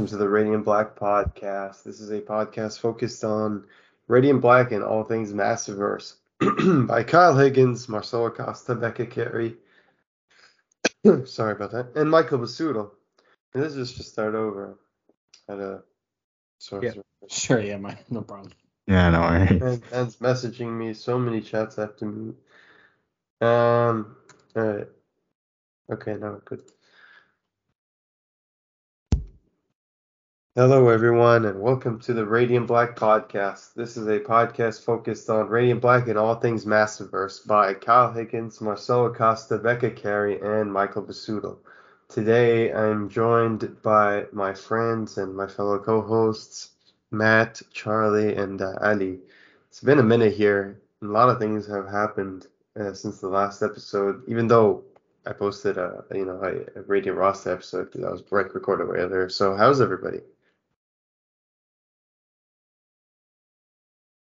Hello, everyone, and welcome to the Radiant Black podcast. This is a podcast focused on Radiant Black and all things Massiverse by Kyle Higgins, Marcelo Costa, Becca Carey, sorry about that, and Michael Busuttil. And this is just start over. Had a source. Yeah. Sure, yeah, my, no problem. Yeah, no worries. And, and messaging me so many chats after me. Um, all right. Okay, now good. Hello, everyone, and welcome to the Radiant Black podcast. This is a podcast focused on Radiant Black and all things Massiverse by Kyle Higgins, Marcelo Costa, Becca Carey, and Michael Busuttil. Today, I'm joined by my friends and my fellow co-hosts, Matt, Charlie, and uh, Ali. It's been a minute here. A lot of things have happened uh, since the last episode. Even though I posted a you know a, a Radiant Roster episode that was right recorded there. So how's everybody?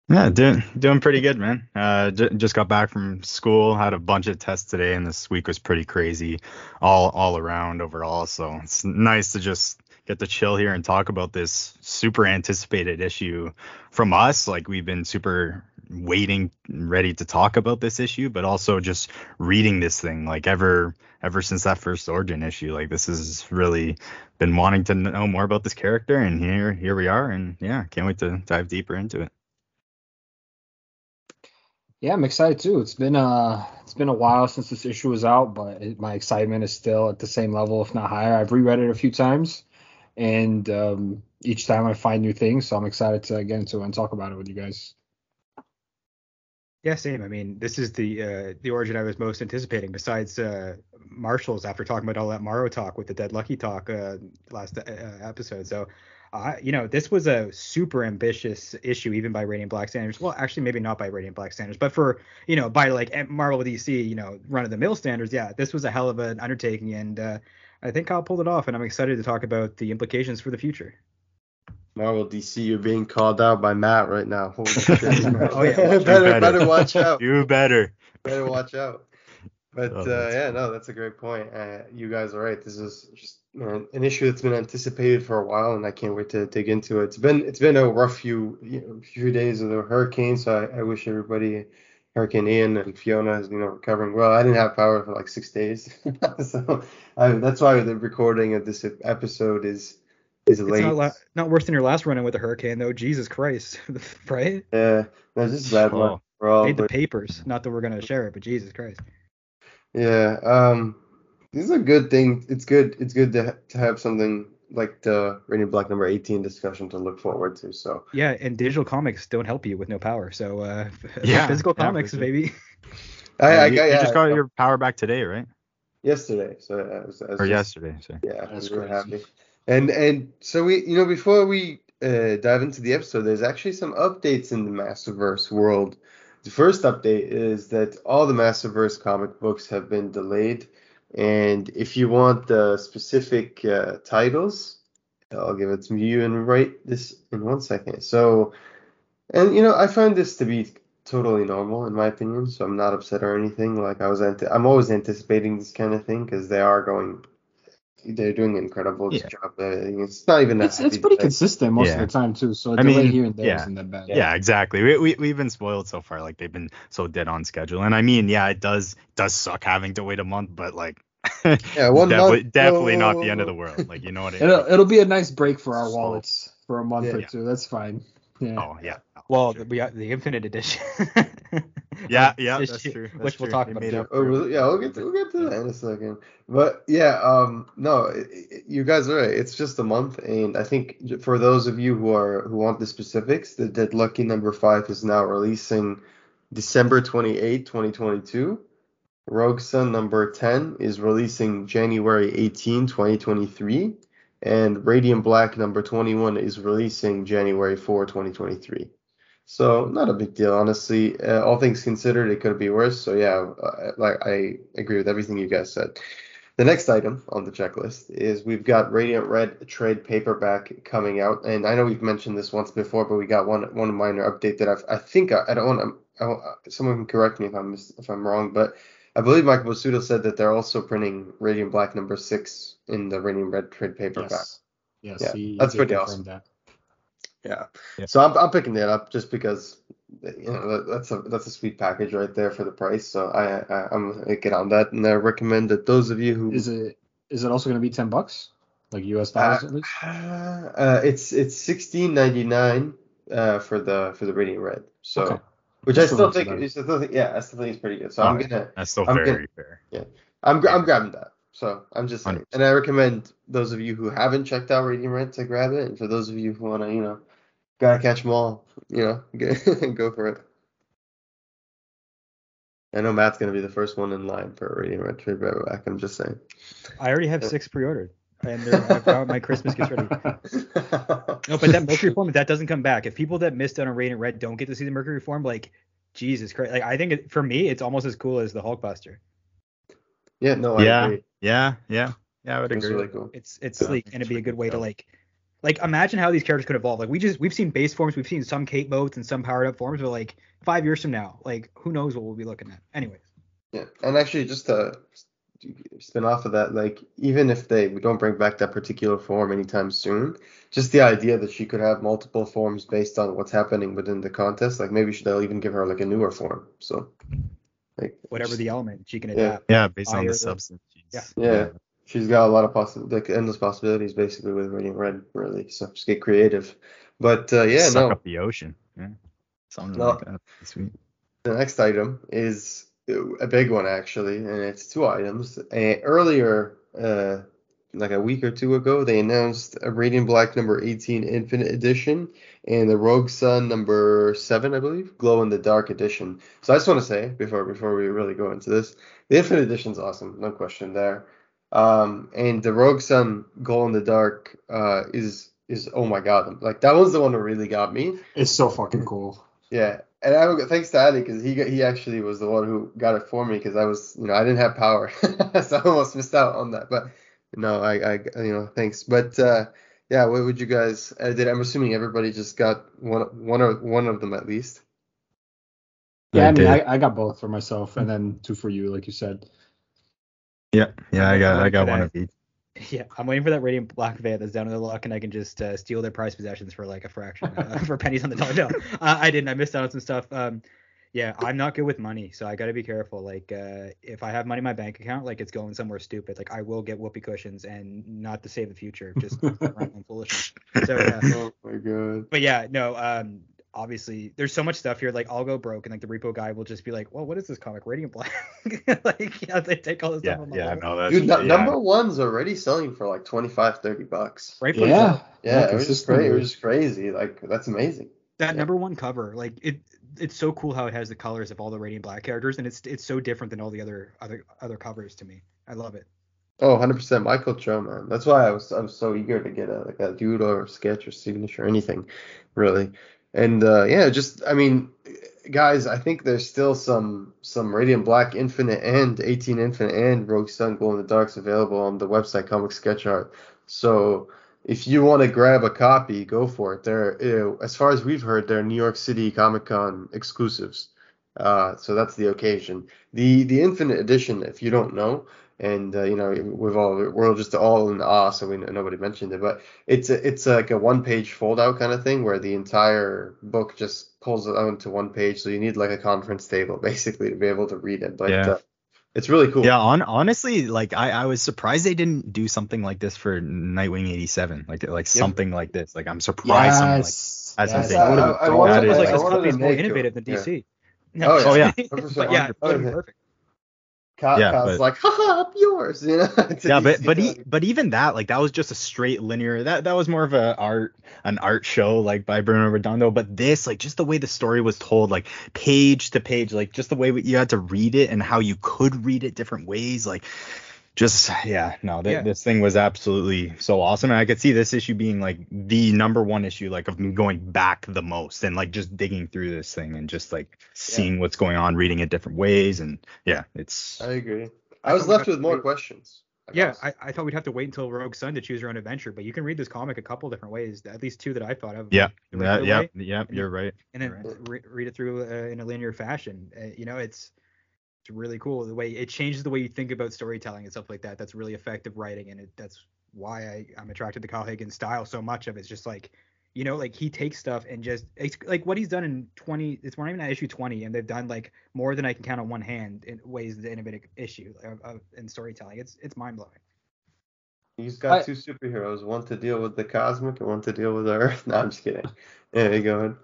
Yeah, doing doing pretty good, man. Uh, j- just got back from school, had a bunch of tests today, and this week was pretty crazy, all all around overall. So it's nice to just get to chill here and talk about this super anticipated issue from us. Like we've been super waiting, ready to talk about this issue, but also just reading this thing. Like ever ever since that first origin issue, like this has really been wanting to know more about this character, and here here we are, and yeah, can't wait to dive deeper into it. Yeah, I'm excited too. It's been uh it's been a while since this issue was out, but it, my excitement is still at the same level, if not higher. I've reread it a few times, and um, each time I find new things, so I'm excited to get into it and talk about it with you guys. Yeah, same. I mean, this is the uh, the origin I was most anticipating, besides uh, Marshall's after talking about all that Morrow talk with the Dead Lucky talk uh, last uh, episode. So uh, you know, this was a super ambitious issue, even by Radiant Black standards. Well, actually, maybe not by Radiant Black standards, but for you know, by like Marvel DC, you know, run of the mill standards, yeah, this was a hell of an undertaking, and uh, I think Kyle pulled it off, and I'm excited to talk about the implications for the future. Marvel DC, you're being called out by Matt right now. Holy shit. oh yeah, better, better, better watch out. You better. Better watch out. But oh, uh, yeah, no, that's a great point. Uh, you guys are right. This is just an issue that's been anticipated for a while, and I can't wait to dig into it. It's been it's been a rough few you know, few days of the hurricane, so I, I wish everybody, Hurricane Ian and Fiona, is you know recovering well. I didn't have power for like six days, so I, that's why the recording of this episode is is it's late. Not, la- not worse than your last run in with a hurricane, though. Jesus Christ, right? Yeah, no, this is bad oh. one. For all, Made but... the papers. Not that we're gonna share it, but Jesus Christ. Yeah. Um. This is a good thing. It's good. It's good to to have something like the Radiant Black number 18 discussion to look forward to. So. Yeah, and digital comics don't help you with no power. So. Uh, yeah. Physical yeah, comics, sure. baby. I, I, you, yeah, you just got your power back today, right? Yesterday. So. Uh, as, as or just, yesterday. So. Yeah, That's we happy. And and so we, you know, before we uh, dive into the episode, there's actually some updates in the Massiverse world the first update is that all the Massiverse comic books have been delayed, and if you want the specific uh, titles, I'll give it to you and write this in one second. So, and you know, I find this to be totally normal in my opinion, so I'm not upset or anything. Like I was, I'm always anticipating this kind of thing because they are going they're doing an incredible yeah. job. Uh, it's not even it's, it's pretty consistent most yeah. of the time too. So I mean, here and there yeah. isn't that bad. Yeah, exactly. We, we we've been spoiled so far. Like they've been so dead on schedule. And I mean, yeah, it does does suck having to wait a month, but like. yeah, one definitely, month, definitely not the end of the world. Like you know what I mean. It'll, it'll be a nice break for our wallets for a month or two. That's fine. Yeah. Oh yeah. Well, sure. we got the Infinite Edition. yeah, yeah, that's true. That's which true. we'll talk about. Oh, yeah, we'll get to, we'll get to that in a second. But yeah, um, no, it, it, you guys are right. It's just a month, and I think for those of you who are who want the specifics, the Dead Lucky number five is now releasing December 28, 2022. Rogue Sun number 10 is releasing January 18, 2023 and Radiant Black number 21 is releasing January 4, 2023. So not a big deal, honestly. Uh, all things considered, it could be worse. So yeah, uh, like I agree with everything you guys said. The next item on the checklist is we've got Radiant Red trade paperback coming out, and I know we've mentioned this once before, but we got one one minor update that I've, I think I, I don't want to. someone can correct me if I'm if I'm wrong, but I believe Michael Busuttil said that they're also printing Radiant Black number six in the Radiant Red trade paperback. Yes. Yes. Yeah, he, that's he pretty awesome. That. Yeah. Yeah. So I'm I'm picking that up just because you know that's a that's a sweet package right there for the price. So I, I I'm gonna get on that, and I recommend that those of you who Is it is it also going to be ten bucks, like U.S. uh, dollars at least? uh, it's it's sixteen ninety nine uh for the for the Radiant Red. So Okay. Which I Still still not too think. I still think yeah I still think it's pretty good. So I'm Okay. gonna That's still I'm very fair. Yeah, I'm gra- I'm grabbing that. So I'm just saying, 100%. and I recommend those of you who haven't checked out Radiant Red to grab it, and for those of you who wanna you know gotta catch them all, you know, get, go for it. I know Matt's gonna be the first one in line for a Radiant Red trade back. I'm just saying. I already have six pre-ordered, and they're- I've got my Christmas gifts ready. No, but that Mercury form, that doesn't come back, if people that missed out on Radiant Red don't get to see the Mercury form, like Jesus Christ, like I think it, for me, it's almost as cool as the Hulkbuster. yeah, no, I Yeah, agree. yeah, yeah, yeah. I would It's agree. really cool. It's it's Yeah, sleek and it'd be a good way to like, like imagine how these characters could evolve. Like we just we've seen base forms, we've seen some cape modes and some powered up forms, but like five years from now, like who knows what we'll be looking at. Anyways, Yeah, and actually, just to spin off of that, like even if they we don't bring back that particular form anytime soon, just the idea that she could have multiple forms based on what's happening within the contest, like maybe they'll even give her like a newer form. So, like whatever the element, she can adapt. Yeah, based on the substance. yeah. yeah, she's got a lot of possible, like endless possibilities basically with Radiant Red, really. So just get creative. But uh, yeah, Suck no. up the ocean. Yeah. Something No. like that. Sweet. The next item is a big one actually, and it's two items. Earlier, uh, like a week or two ago, they announced a Radiant Black number 18 Infinite Edition and the Rogue Sun number seven, I believe, Glow in the Dark Edition. So I just want to say before before we really go into this, the Infinite Edition's awesome, no question there. Um, and the Rogue Sun Glow in the Dark uh, is is oh my god, like that was the one that really got me. It's so fucking cool. Yeah, and I thanks to Ali because he got, he actually was the one who got it for me because I was you know I didn't have power, so I almost missed out on that. But no, I I you know thanks. But uh, yeah, what would you guys? I did. I'm assuming everybody just got one one or one of them at least. Yeah, I mean. I, I got both for myself and then two for you, like you said. Yeah, yeah. I got I got one of each. Yeah, I'm waiting for that Radiant Black van that's down in the luck, and I can just uh, steal their prize possessions for like a fraction, uh, for pennies on the dollar. No, uh, I didn't. I missed out on some stuff. Um, yeah, I'm not good with money, so I got to be careful. Like, uh, if I have money in my bank account, like it's going somewhere stupid. Like, I will get whoopee cushions, and not to save the future, just random foolishness. So yeah, Oh my god. but yeah, no. Um, obviously, there's so much stuff here. Like, I'll go broke, and like the repo guy will just be like, "Well, what is this comic? Radiant Black?" like, yeah, they take all this Yeah, stuff. I'm yeah. like, No, that's Dude, nu- yeah. number one's already selling for like 25, 30 bucks. Rightfully Yeah. so. Yeah, it was just crazy. It was just crazy. Like that's amazing. that Yeah. number one cover like it it's so cool how it has the colors of all the radiant black characters and it's it's so different than all the other other other covers to me i love it Oh, 100% Michael Cho, man. That's why I was I was so eager to get a like a doodle or sketch or signature or anything, really. And uh, yeah, just I mean, guys, I think there's still some some Radiant Black Infinite and 18 Infinite and Rogue Sun Glow in the Darks available on the website Comic Sketch Art. So if you want to grab a copy, go for it. They're as far as we've heard, they're New York City Comic Con exclusives. Uh, so that's the occasion. The the Infinite Edition, if you don't know, and uh, you know we've all we're all just all in awe, so we nobody mentioned it, but it's a, it's like a one page fold out kind of thing where the entire book just pulls it out into one page, so you need like a conference table basically to be able to read it. But Yeah. uh, it's really cool. Yeah, on honestly, like I, I was surprised they didn't do something like this for Nightwing 87, like like something like this. Like I'm surprised. something like- Yes. that's yes, something. that would've I- been I dope. wanted it That was is- like I this wanted company's to more make it- innovative than yeah. dc Oh, yeah. Oh, yeah. but yeah it would've been 100%. perfect Kyle, Yeah, Kyle's but- like, haha, up yours, you know. yeah, but but e- Comics. but even that, like that was just a straight linear. That that was more of a art an art show like by Bruno Redondo. But this, like just the way the story was told, like page to page, like just the way you had to read it and how you could read it different ways, like just yeah, no, th- Yeah. this thing was absolutely so awesome, and I could see this issue being like the number one issue, like of me going back the most and like just digging through this thing and just like seeing what's going on, reading it different ways, and yeah, it's I agree. I I was left with more questions. I yeah. I, I thought we'd have to wait until rogue sun to choose your own adventure but you can read this comic a couple different ways at least two that i thought of yeah, the yeah, yeah, way, yeah, you're right. and then Right. re- read it through uh, in a linear fashion uh, you know it's really cool. The way it changes the way you think about storytelling and stuff like that. That's really effective writing, and it, that's why I, I'm attracted to Kyle Higgins' style so much of. It's just like, you know, like he takes stuff and just it's like what he's done in 20. It's not even at issue 20, and they've done like more than I can count on one hand in ways to innovate issue of, of, in storytelling. It's it's mind blowing. He's got I- two superheroes, one to deal with the cosmic and one to deal with the Earth. No, I'm just kidding. Yeah, go ahead.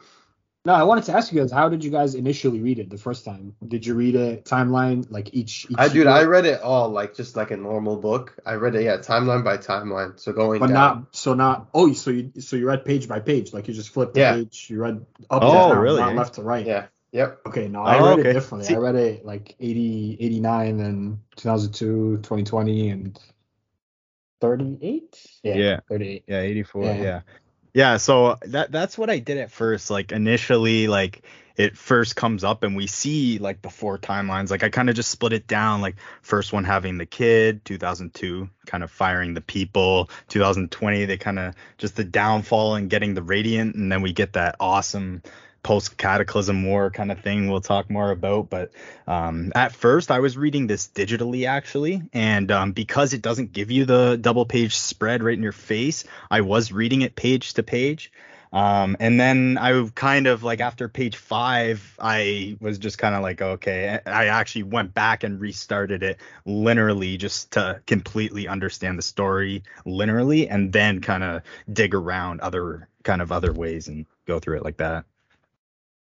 No, I wanted to ask you guys, how did you guys initially read it the first time? Did you read it timeline like each? each I dude, year? I read it all like just like a normal book. I read it yeah, timeline by timeline. So going but down. not so not. Oh, so you so you read page by page, like you just flipped the Yeah. page, you read up Oh, and down, really? not left to right. Yeah. Yep. Okay, no, I Oh, read okay. it differently. See- I read it like 80, 89, and 2002, 2020, and 38. Yeah. 38. Yeah, 84. Yeah. Yeah. Yeah. so that that's what I did at first. Like initially, like it first comes up and we see like the four timelines. Like I kind of just split it down. Like first one having the kid, 2002, kind of firing the people. 2020, they kind of just the downfall and getting the radiant, and then we get that awesome post cataclysm war kind of thing we'll talk more about but um, at first i was reading this digitally actually and um, because it doesn't give you the double page spread right in your face i was reading it page to page. Um, and then i kind of like after page five i was just kind of like okay i actually went back and restarted it linearly just to completely understand the story linearly and then kind of dig around other kind of other ways and go through it like that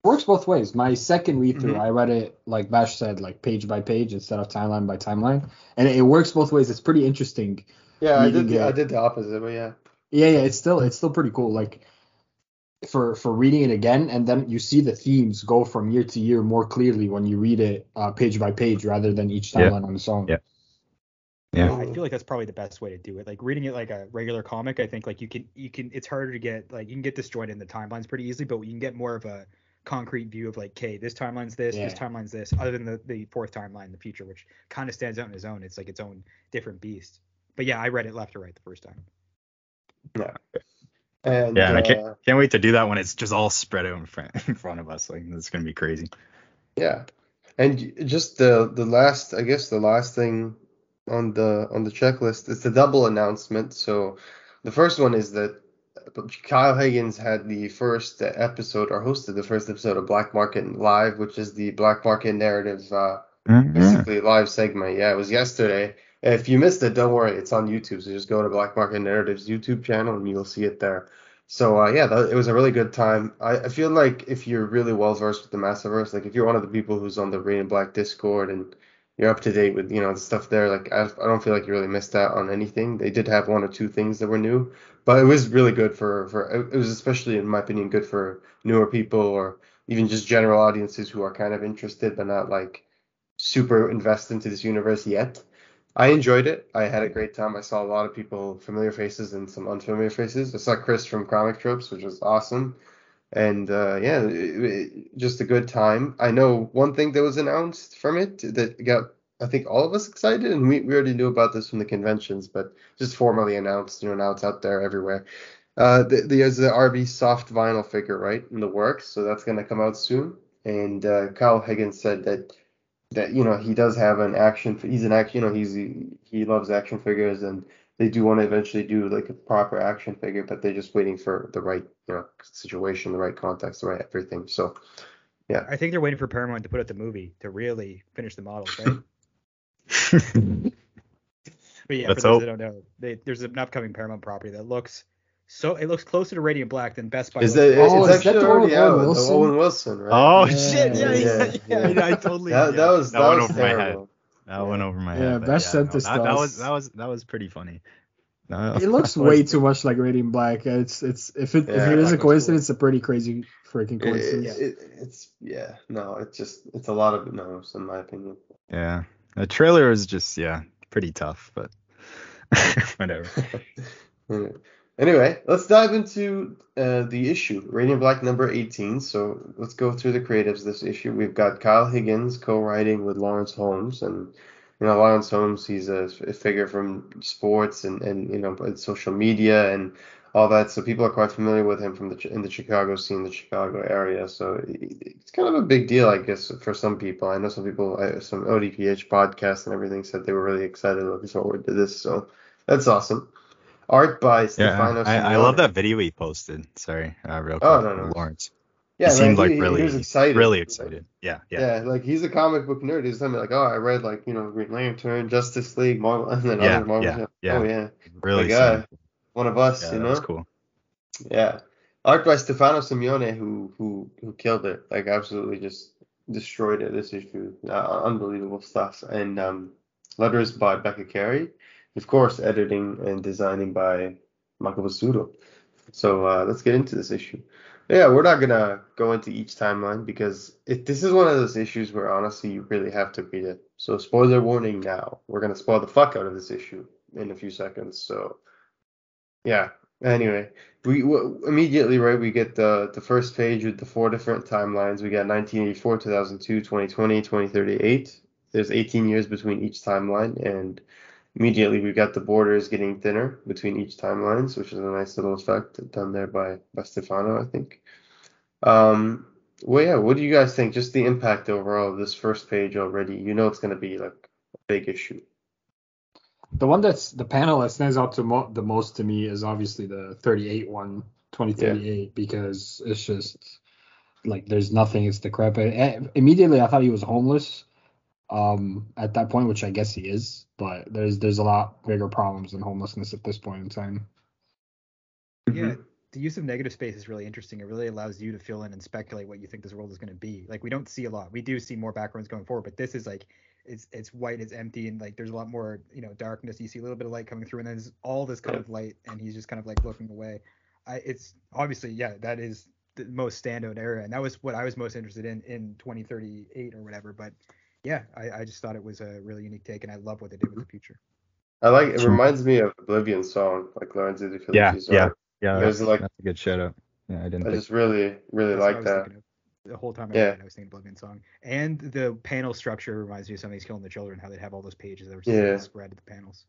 Works both ways. My second read through, Mhm. I read it like Bash said, like page by page instead of timeline by timeline, and it works both ways. It's pretty interesting. Yeah, I did. The, I did the opposite, but yeah. Yeah, yeah, it's still it's still pretty cool. Like for for reading it again, and then you see the themes go from year to year more clearly when you read it uh, page by page rather than each Yeah. timeline on its own. Yeah. Yeah. I feel like that's probably the best way to do it. Like reading it like a regular comic, I think like you can you can it's harder to get like you can get disjointed in the timelines pretty easily, but you can get more of a concrete view of like, okay, this timeline's this, this timeline's this, other than the, the fourth timeline in the future, which kind of stands out in its own. It's like its own different beast. But yeah, I read it left to right the first time. Yeah. And Yeah, and I uh, can't can't wait to do that when it's just all spread out in front in front of us. Like it's gonna be crazy. Yeah, and just the the last, I guess the last thing on the on the checklist is the double announcement. So the first one is that Kyle Higgins had the first episode or hosted the first episode of Black Market Live, which is the Black Market narrative uh, basically live segment. Yeah, it was yesterday. If you missed it, don't worry, it's on YouTube. So just go to Black Market Narratives YouTube channel and you'll see it there. So uh, yeah, that, it was a really good time. I, I feel like if you're really well versed with the Massiverse, like if you're one of the people who's on the Radiant Black Discord and you're up to date with you know the stuff there, like I, I don't feel like you really missed out on anything. They did have one or two things that were new, but it was really good for for it was especially in my opinion good for newer people or even just general audiences who are kind of interested but not like super invested into this universe yet. I enjoyed it. I had a great time. I saw a lot of people, familiar faces and some unfamiliar faces. I saw Chris from Comic Tropes, which was awesome. And uh, yeah, it, it- just a good time. I know one thing that was announced from it that got, I think, all of us excited, and we, we already knew about this from the conventions, but just formally announced. You know, now it's out there everywhere. Uh, th- there's the RB soft vinyl figure, right, in the works, so that's gonna come out soon. And uh, Kyle Higgins said that that you know he does have an action. He's an action. You know he's he loves action figures, and they do want to eventually do like a proper action figure, but they're just waiting for the right you know situation, the right context, the right everything. So yeah. I think they're waiting for Paramount to put out the movie to really finish the models, right? But yeah, Let's for those hope. that don't know, they, there's an upcoming Paramount property that looks so it looks closer to Radiant Black than Best Buy. is that Oh, it's is actually the one with already out? Owen with Wilson? Owen Wilson, right? Oh Yeah, shit! Yeah, yeah, yeah, yeah. yeah. I totally. that, yeah. that was that, went was over my head. Terrible. That went over my Yeah, head. but Bash sent no, this that, that was that was that was pretty funny. No, It looks that was- way too much like Radiant Black. It's it's if it Yeah, if it is a was cool. coincidence, it's a pretty crazy freaking It, coincidence. it, it, it's yeah, no, it's just it's a lot of no's in my opinion. Yeah, the trailer is just yeah pretty tough, but whatever. Anyway, let's dive into uh, the issue, Radiant Black number 18. So let's go through the creatives this issue. We've got Kyle Higgins co-writing with Lawrence Holmes, and you know Lawrence Holmes, he's a, a figure from sports and and you know social media, and all that. So people are quite familiar with him from the in the Chicago scene, the Chicago area. So it's kind of a big deal, I guess, for some people. I know some people, some ODPH podcasts and everything said they were really excited, looking forward to this. So that's awesome. Art by Stefano. Yeah, I, I, love that video he posted. Sorry, uh, real quick. Oh no, no, Lawrence. Yeah, he seemed like, like he, really, he was excited. really excited. Yeah, yeah, yeah. Like he's a comic book nerd. He's telling me like, oh, I read like you know Green Lantern, Justice League, Marvel, and then Yeah, other Marvel. yeah, shows. yeah. Oh yeah, really. guy, seemed- one of us, yeah, you know. was cool. Yeah. Art by Stefano Simeone, who who who killed it, like absolutely just destroyed it. This issue, uh, unbelievable stuff. And um, letters by Becca Carey, of course, editing and designing by Michael Busuttil. So uh, let's get into this issue. Yeah, we're not gonna go into each timeline because it, this is one of those issues where honestly you really have to read it. So spoiler warning now. We're gonna spoil the fuck out of this issue in a few seconds. So yeah. Anyway, we w- immediately right we get the the first page with the four different timelines. We got 1984, 2002, 2020, 2038. There's 18 years between each timeline, and immediately we've got the borders getting thinner between each timelines, which is a nice little effect done there by by Stefano, I think. Um, well, yeah, what do you guys think? Just the impact overall of this first page already. You know it's gonna be like a big issue. The one that's the panel that stands out to mo- the most to me is obviously the 38 one, 2038, because it's just like there's nothing. It's decrepit. Immediately, I thought he was homeless. Um, at that point, which I guess he is, but there's there's a lot bigger problems than homelessness at this point in time. Yeah, the use of negative space is really interesting. It really allows you to fill in and speculate what you think this world is going to be. Like we don't see a lot. We do see more backgrounds going forward, but this is like it's it's white, it's empty, and like there's a lot more you know darkness. You see a little bit of light coming through, and then there's all this kind of light, and he's just kind of like looking away. I it's obviously yeah that is the most standout area, and that was what I was most interested in in 2038 or whatever. But yeah, I, I just thought it was a really unique take, and I love what they did with the future. I like it reminds me of Oblivion song, like Lorenzo Di Yeah, Filippi's yeah, art. yeah. There's That's, like that's a good shout out. Yeah, I didn't I think. just really, really That's what I like that. The whole time I Yeah. read I was thinking Oblivion song. And the panel structure reminds me of somebody's killing the children, how they'd have all those pages that were Yeah. spread to the panels.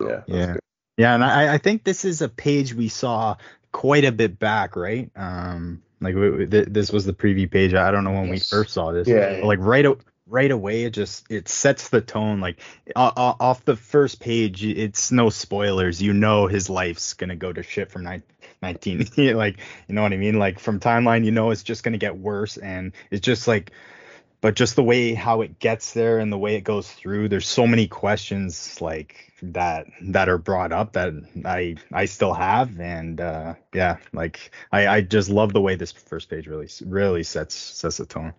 Yeah. Yeah. good. Yeah, and I, I think this is a page we saw quite a bit back, right? Um, like we, we- th- this was the preview page. I don't know when Yes. we first saw this. Yeah, like right o- right away, it just it sets the tone. Like off the first page, it's no spoilers. You know his life's gonna go to shit from nine, 19. like you know what I mean? Like from timeline, you know it's just gonna get worse, and it's just like but just the way how it gets there and the way it goes through there's so many questions like that that are brought up that i i still have and uh yeah like i i just love the way this first page really really sets sets the tone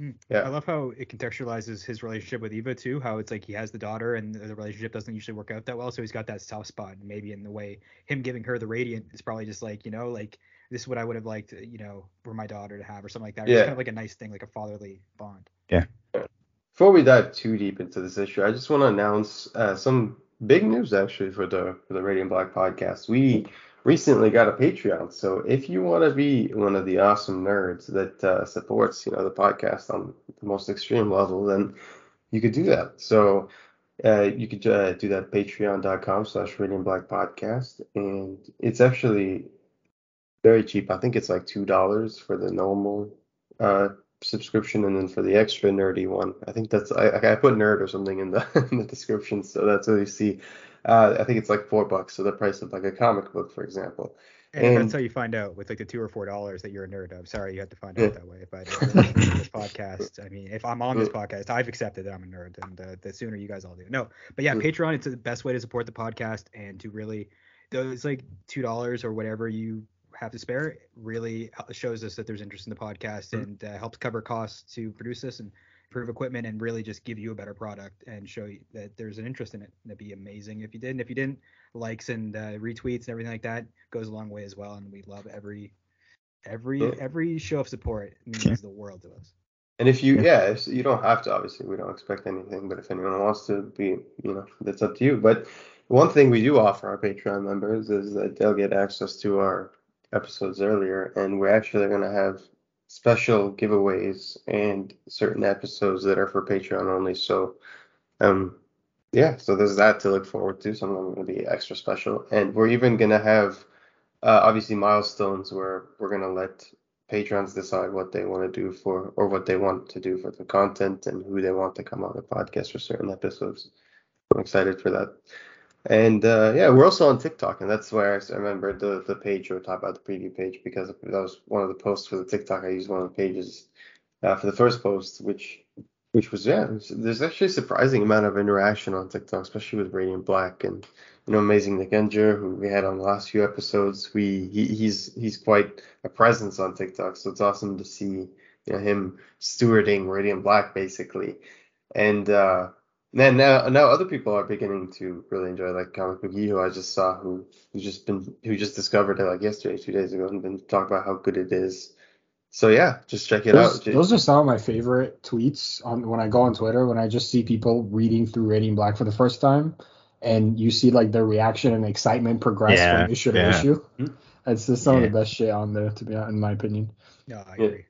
Yeah. I love how it contextualizes his relationship with Eva too. How it's like he has the daughter and the relationship doesn't usually work out that well, so he's got that soft spot. Maybe in the way him giving her the radiant is probably just like you know like this is what I would have liked you know for my daughter to have or something like that. Or It's Yeah. kind of like a nice thing, like a fatherly bond. Yeah. Before we dive too deep into this issue, I just want to announce uh, some big news actually for the for the Radiant Black podcast. We recently got a Patreon, so if you want to be one of the awesome nerds that uh, supports you know the podcast on the most extreme level, then you could do that. So uh, you could uh, do that patreon.com slash Radiant Black podcast, and it's actually very cheap. I think it's like two dollars for the normal uh, subscription, and then for the extra nerdy one, I think that's I, I put nerd or something in the in the description, so that's what you see. Uh, I think it's like four bucks, so the price of like a comic book, for example. And, And- that's how you find out with like the two or four dollars that you're a nerd. I'm sorry you had to find Yeah. out that way. But uh, this podcast, I mean, if I'm on this podcast, I've accepted that I'm a nerd, and uh, the sooner you guys all do. No, but yeah. Patreon it's the best way to support the podcast and to really, those like two dollars or whatever you have to spare really shows us that there's interest in the podcast Mm. and uh, helps cover costs to produce this and improve equipment and really just give you a better product and show you that there's an interest in it. And it'd be amazing if you did. And if you didn't, likes and uh, retweets and everything like that goes a long way as well. And we love every every Yeah. every show of support means Yeah. the world to us. And if you, Yeah. yeah, if, you don't have to, obviously, we don't expect anything, but if anyone wants to be, you know, that's up to you. But one thing we do offer our Patreon members is that they'll get access to our episodes earlier, and we're actually going to have special giveaways and certain episodes that are for Patreon only. So, um, yeah, so there's that to look forward to. Some of them are going to be extra special, and we're even going to have uh, obviously milestones where we're gonna let patrons decide what they want to do for or what they want to do for the content and who they want to come on the podcast for certain episodes. I'm excited for that. And uh, yeah, we're also on TikTok, and that's where I remember the the page or talk about the preview page because that was one of the posts for the TikTok. I used one of the pages uh, for the first post, which which was yeah, there's actually a surprising amount of interaction on TikTok, especially with Radiant Black and you know amazing Nick Enger, who we had on the last few episodes. We he, he's he's quite a presence on TikTok, so it's awesome to see you know him stewarding Radiant Black basically, and uh, then now now other people are beginning to really enjoy like Comic Book who I just saw who who just been who just discovered it like yesterday, two days ago, and been talking about how good it is. So yeah, just check it those, out. Those are some of my favorite tweets on when I go on Twitter when I just see people reading through Radiant Black for the first time, and you see like their reaction and excitement progress Yeah, from issue to yeah. issue. Mhm. That's just some Yeah. of the best shit on there, to be honest, in my opinion. No, I Yeah. agree.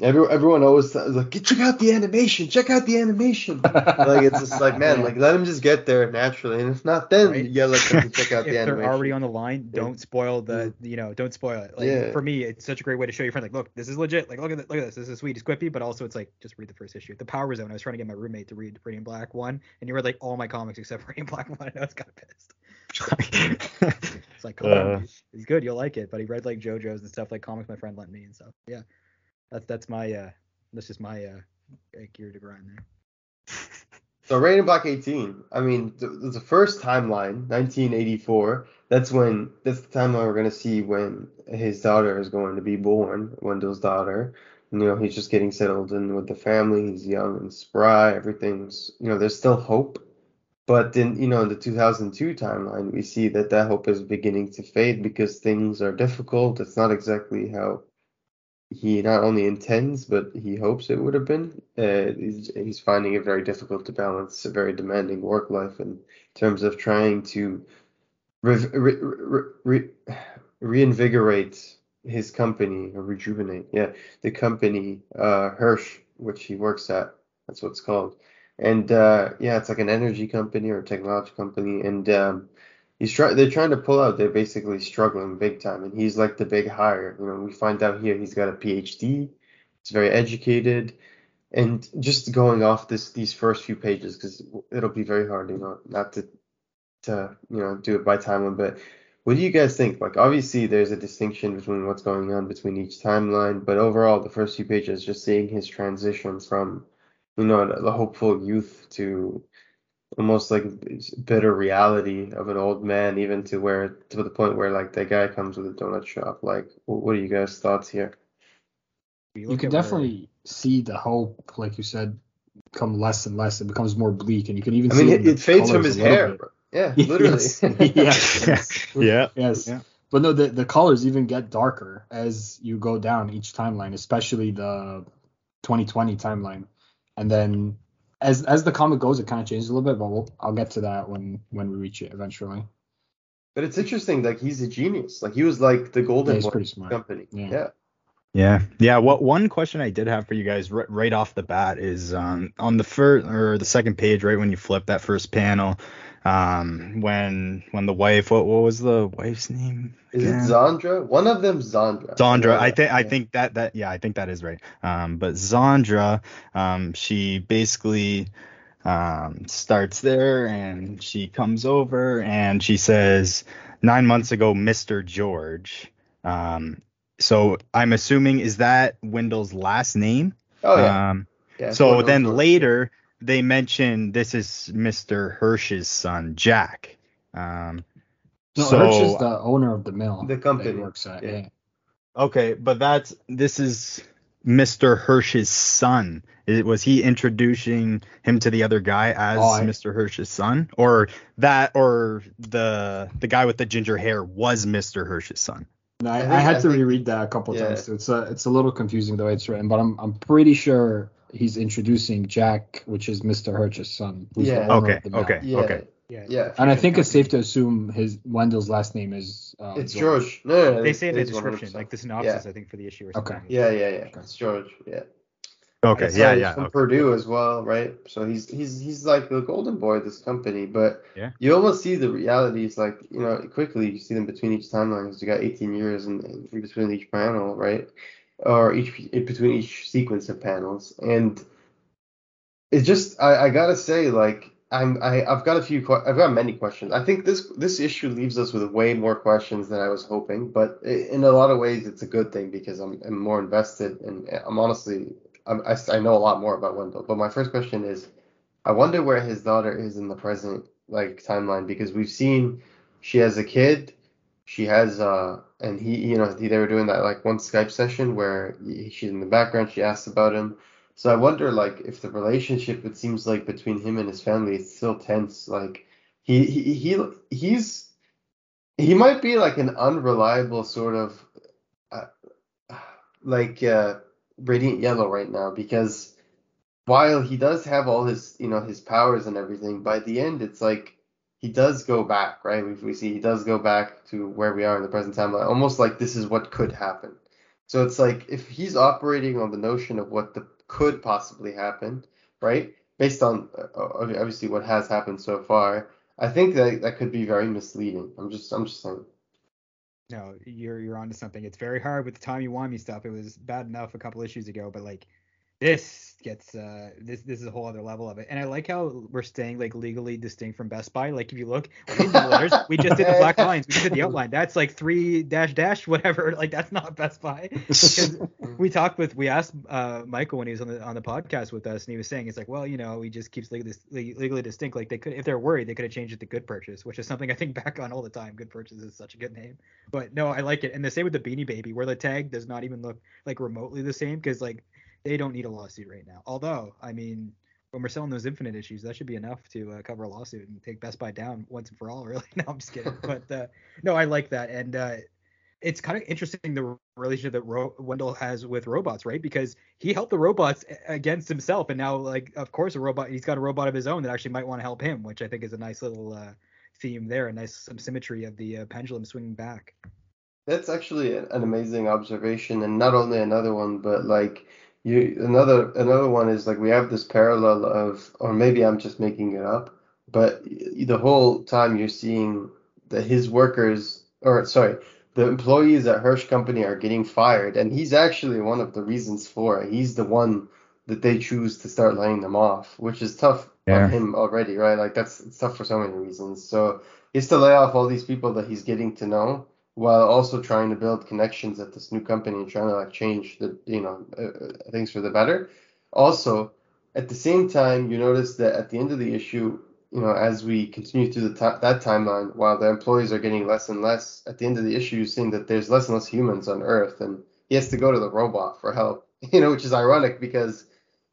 Every, everyone always says like, check out the animation, check out the animation. like it's just like man, like let him just get there naturally, and if not, then Right. you gotta let them check out if the animation. they're already on the line, don't spoil the you know don't spoil it. Like Yeah. for me, it's such a great way to show your friend like, look, this is legit. Like look at this, look at this. This is sweet. It's quippy, but also it's like just read the first issue. The Power Zone. I was trying to get my roommate to read Radiant Black one, and he read like all my comics except Radiant Black one. And I was kind of pissed. It's like, Uh. it's good. You'll like it. But he read like JoJo's and stuff like comics my friend lent me and stuff. Yeah, that's that's my uh that's just my uh gear to grind there. So Radiant Black 18. I mean, the, the first timeline, 1984. That's when that's the timeline we're gonna see when his daughter is going to be born, Wendell's daughter. You know, he's just getting settled in with the family. He's young and spry. Everything's, you know, there's still hope. But then, you know, in the 2002 timeline, we see that that hope is beginning to fade because things are difficult. It's not exactly how he not only intends, but he hopes it would have been. Uh, he's, he's finding it very difficult to balance a very demanding work life in terms of trying to re- re- re- re- reinvigorate his company or rejuvenate, yeah, the company, uh, Hirsch, which he works at. That's what it's called. And uh, yeah, it's like an energy company or a technology company, and um, he's try they're trying to pull out. They're basically struggling big time, and he's like the big hire. You know, we find out here he's got a PhD. He's very educated, and just going off this these first few pages because it'll be very hard, you know, not to to you know do it by timeline. But what do you guys think? Like, obviously, there's a distinction between what's going on between each timeline, but overall, the first few pages, just seeing his transition from you know the hopeful youth to almost like bitter reality of an old man, even to where to the point where like the guy comes with a donut shop. Like, what are you guys' thoughts here? You You can at where- definitely see the hope, like you said, become less and less. It becomes more bleak, and you can even I see mean, in it, the it fades from his hair. bit. Yeah, literally. Yes. yeah. yeah. Yes. Yeah. But no, the, the colors even get darker as you go down each timeline, especially the 2020 timeline. And then as as the comic goes, it kind of changes a little bit, but we'll, I'll get to that when when we reach it eventually. But it's interesting, like he's a genius. Like he was like the golden Yeah, boy pretty of the smart. company. Yeah. Yeah. Yeah, yeah. What one question I did have for you guys right, right off the bat is um, on the first or the second page, right when you flip that first panel, um, when when the wife, what what was the wife's name? Is it Zandra? One of them Zandra. Zandra, I think I think that that yeah, I think that is right. Um, but Zandra, um, she basically um starts there and she comes over and she says nine months ago, Mr. George. Um, so I'm assuming is that Wendell's last name? Oh yeah. Um, yeah so then later they mention this is Mr. Hirsch's son, Jack. Um, No, so Hirsch is the owner of the mill. The company, works at. yeah. Yeah. Okay, but that's this is Mr. Hirsch's son. Is, was he introducing him to the other guy as Oh, I- Mr. Hirsch's son, or that, or the the guy with the ginger hair was Mr. Hirsch's son? No, I, I I, had I to think- reread that a couple yeah. times. Too. It's a it's a little confusing the way it's written, but I'm I'm pretty sure he's introducing Jack, which is Mr. Hirsch's son, who's Yeah. the Okay, the okay. Yeah. Okay. yeah. Yeah. And I think it's safe to assume his Wendell's last name is uh, It's George. No, no, no, They say in the description, 100%. like the synopsis, I think for the issue or Yeah. something. Yeah, yeah, yeah. Okay. It's George. Yeah. Okay, So yeah, he's yeah. From okay. Purdue as well, right? So he's he's he's like the golden boy of this company, but Yeah. you almost see the realities like you know quickly. You see them between each timelines. You got 18 years in, in between each panel, right? Or each between each sequence of panels, and it just I, I gotta say like I'm I I've got a few I've got many questions. I think this this issue leaves us with way more questions than I was hoping, but in a lot of ways it's a good thing because I'm, I'm more invested and I'm honestly I'm, I I know a lot more about Wendell. But my first question is, I wonder where his daughter is in the present like timeline because we've seen she has a kid, she has uh and he you know they were doing that like one Skype session where he- she's in the background, she asks about him. So I wonder, like, if the relationship it seems like between him and his family is still tense. Like, he he he he's he might be like an unreliable sort of uh, like uh, radiant yellow right now because while he does have all his you know his powers and everything, by the end it's like he does go back, right? We we see he does go back to where we are in the present time, like, almost like this is what could happen. So it's like if he's operating on the notion of what the could possibly happen, right? Based on uh, obviously what has happened so far, I think that that could be very misleading. I'm just I'm just saying. No, you're you're onto something. It's very hard with the timey-wimey stuff. It was bad enough a couple issues ago, but like this gets uh this this is a whole other level of it. And I like how we're staying like legally distinct from Best Buy. Like if you look, we the letters, we just did the black lines, we just did the outline. That's like three dash dash whatever. Like that's not Best Buy. 'Cause we talked with we asked uh Michael when he was on the on the podcast with us and he was saying it's like well you know he just keeps legally, legally distinct like they could if they're worried they could have changed it to good purchase which is something I think back on all the time good purchase is such a good name but no I like it and the same with the Beanie Baby where the tag does not even look like remotely the same because like they don't need a lawsuit right now although I mean when we're selling those infinite issues that should be enough to uh, cover a lawsuit and take Best Buy down once and for all really no I'm just kidding but uh, no I like that and uh it's kind of interesting the relationship that Ro- Wendell has with robots, right? Because he helped the robots against himself, and now, like, of course, a robot. He's got a robot of his own that actually might want to help him, which I think is a nice little uh, theme there, a nice some symmetry of the uh, pendulum swinging back. That's actually an amazing observation, and not only another one, but like you another another one is like we have this parallel of, or maybe I'm just making it up, but the whole time you're seeing that his workers, or sorry, the employees at Hirsch Company are getting fired, and he's actually one of the reasons for it. He's the one that they choose to start laying them off, which is tough Yeah. on him already, right? Like that's it's tough for so many reasons. So he has to lay off all these people that he's getting to know while also trying to build connections at this new company and trying to like change the you know uh, uh, things for the better. Also, at the same time, you notice that at the end of the issue, you know, as we continue through the ti that timeline, while the employees are getting less and less, at the end of the issue, you're seeing that there's less and less humans on Earth, and he has to go to the robot for help. You know, which is ironic because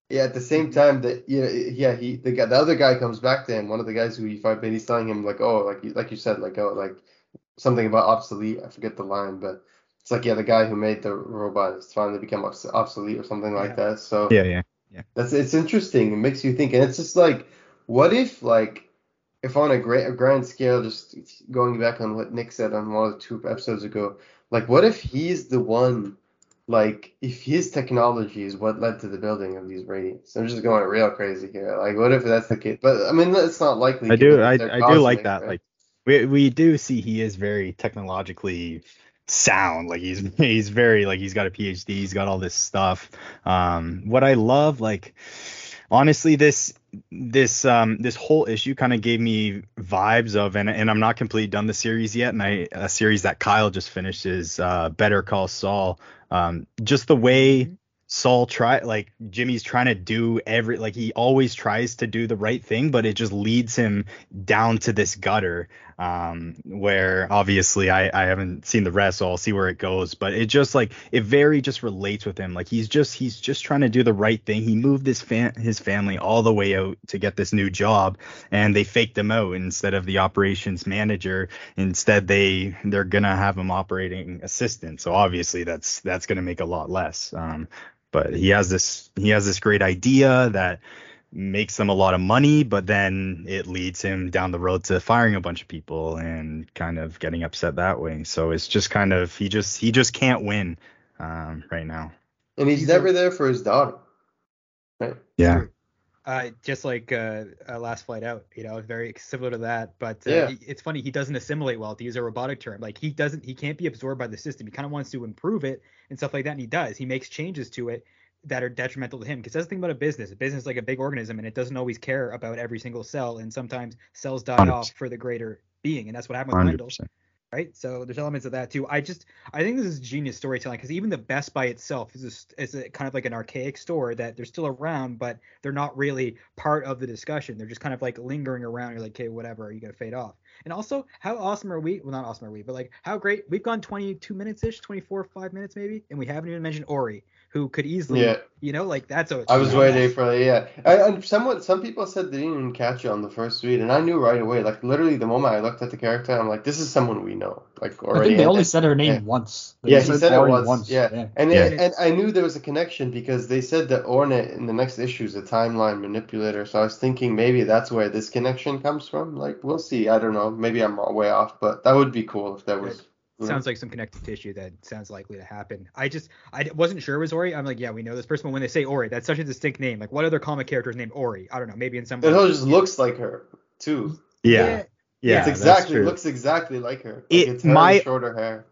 yeah, at the same time that yeah, yeah, he the guy, the other guy comes back to him, one of the guys who he fight, but he's telling him like, oh, like you, like you said, like oh, like something about obsolete. I forget the line, but it's like yeah, the guy who made the robot has finally become obsolete or something like Yeah. that. So Yeah, yeah. Yeah. That's it's interesting. It makes you think, and it's just like, what if like if on a great a grand scale, just going back on what Nick said on one of the two episodes ago, like what if he's the one, like if his technology is what led to the building of these radiants? I'm just going real crazy here. Like what if that's the case? But I mean, it's not likely. I do I, I do like that. right? Like we we do see he is very technologically sound. Like he's he's very like he's got a PhD, he's got all this stuff. Um what I love like honestly this this um this whole issue kind of gave me vibes of and and I'm not completely done the series yet and I a series that Kyle just finished is uh Better Call Saul. Um just the way Saul try like Jimmy's trying to do every like he always tries to do the right thing, but it just leads him down to this gutter. Um, where obviously I, I haven't seen the rest, so I'll see where it goes. But it just like it very just relates with him. Like he's just he's just trying to do the right thing. He moved his fam- his family all the way out to get this new job, and they faked him out instead of the operations manager. Instead, they they're gonna have him operating assistant. So obviously that's that's gonna make a lot less. Um, but he has this he has this great idea that makes them a lot of money but then it leads him down the road to firing a bunch of people and kind of getting upset that way so it's just kind of he just he just can't win um, right now And he's He's a- never there for his daughter. Right. Yeah. Uh, just like uh, uh, Last Flight Out, you know, very similar to that. But uh, Yeah. he- it's funny he doesn't assimilate well to use a robotic term. Like he doesn't, he can't be absorbed by the system. He kind of wants to improve it and stuff like that, and he does. He makes changes to it that are detrimental to him. Because that's the thing about a business. A business is like a big organism, and it doesn't always care about every single cell. And sometimes cells die 100%. off for the greater being, and that's what happened with Hundred Wendell right? So there's elements of that too. I just I think this is genius storytelling because even the Best Buy itself is a, is a kind of like an archaic store that they're still around, but they're not really part of the discussion. They're just kind of like lingering around. You're like, okay, whatever, are you gonna fade off? And also, how awesome are we? Well, not awesome are we, but like how great we've gone 22 minutes ish, 24 five minutes maybe, and we haven't even mentioned Ori, who could easily, Yeah. you know, like that's a. I was waiting for it. Yeah, I, and someone, some people said they didn't even catch it on the first read, and I knew right away. Like literally, the moment I looked at the character, I'm like, this is someone we know. Like already. I think they and- only said her name yeah. once. They Yeah, he said it Ori once. Yeah. And Yeah. and I knew there was a connection because they said that Ornette in the next issue is a timeline manipulator. So I was thinking maybe that's where this connection comes from. Like we'll see. I don't know. Maybe I'm way off, but that would be cool if that was. You know. sounds like some connective tissue that sounds likely to happen. I just I wasn't sure it was Ori. I'm like, yeah, we know this person, but when they say Ori, that's such a distinct name. Like, what other comic character is named Ori? I don't know. Maybe in some. It just looks like her too. Yeah. Yeah. it's that's exactly true. looks exactly like her. Like It- it's her my- shorter hair.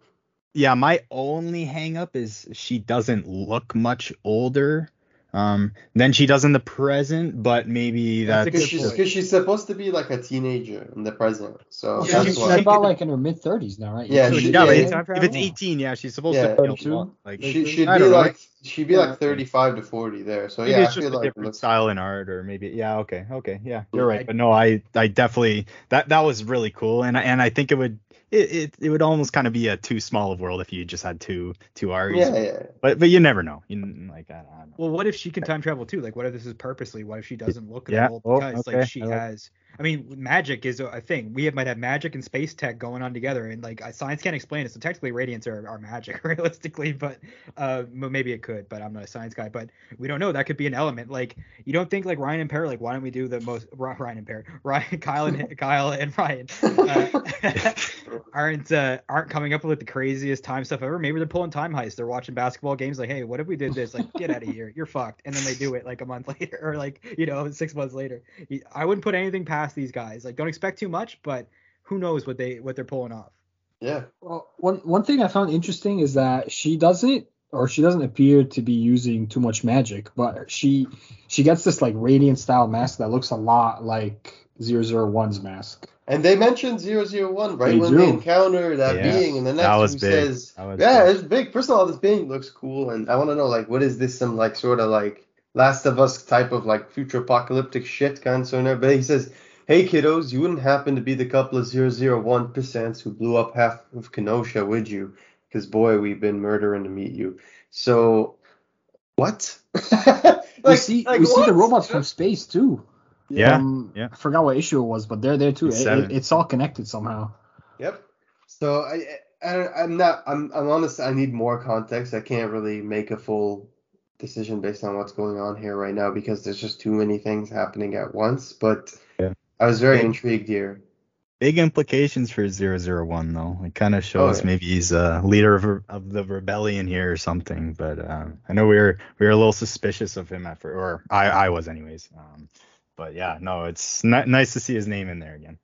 Yeah, my only hang up is she doesn't look much older um than she does in the present, but maybe That's a that's, good Because she's, point. 'cause she's supposed to be like a teenager in the present. So Yeah, that's she's she- why. she- about like in her mid 30s now, right? Yeah, So she- she- yeah, yeah, if it's 18, yeah, she's supposed Yeah. to be a 32? lot, like She should I be don't know. like she'd be like 35 to 40 there. So Maybe yeah, I it's just feel a like different looks- style in art, or maybe yeah, okay, okay, yeah, you're right. But no, I I definitely that that was really cool, and and I think it would it it, it would almost kind of be a too small of world if you just had two two Aries. Yeah, yeah. But but you never know. You n- like I, I don't know. Well, what if she can time travel too? Like, what if this is purposely? What if she doesn't look Yeah. that old Oh, because okay. like she like- has? I mean, magic is a, thing. We have, might have magic and space tech going on together, and like science can't explain it. So technically, radiants are, are magic, realistically, but uh, maybe it could. But I'm not a science guy. But we don't know. That could be an element. Like you don't think like Ryan and Parrott. Like why don't we do the most Ryan and Parrott, Ryan, Kyle and Kyle and Ryan uh, aren't uh, aren't coming up with the craziest time stuff ever. Maybe they're pulling time heists. They're watching basketball games. Like, hey, what if we did this? Like, get out of here. You're fucked. And then they do it like a month later, or like you know six months later. I wouldn't put anything past these guys. Like, don't expect too much, but who knows what they what they're pulling off. Yeah. Well, one one thing I found interesting is that she doesn't or she doesn't appear to be using too much magic, but she she gets this like radiant style mask that looks a lot like 001's mask. And they mentioned 001 right They when do. they encounter that Yeah. being, and the next That was one says, "Yeah, big. it's big." First of all, this being looks cool, and I want to know like, what is this? Some like sort of like Last of Us type of like future apocalyptic shit kind of sort of. But he says, "Hey kiddos, you wouldn't happen to be the couple of 001 percents who blew up half of Kenosha, would you? Because boy, we've been murdering to meet you." So, what? we see like we see the robots from space too. Yeah, Um, yeah. I forgot what issue it was, but they're there too. It's It- seven. it- it's all connected somehow. Yep. So I, I I'm not I'm I'm honest. I need more context. I can't really make a full decision based on what's going on here right now because there's just too many things happening at once. But Yeah. I was very Yeah. intrigued here. Big implications for 001 though. It kind of shows Oh, yeah. maybe he's a leader of, of the rebellion here or something. But um, I know we were we were a little suspicious of him at first, or I I was anyways. Um, but yeah, no, it's ni- nice to see his name in there again.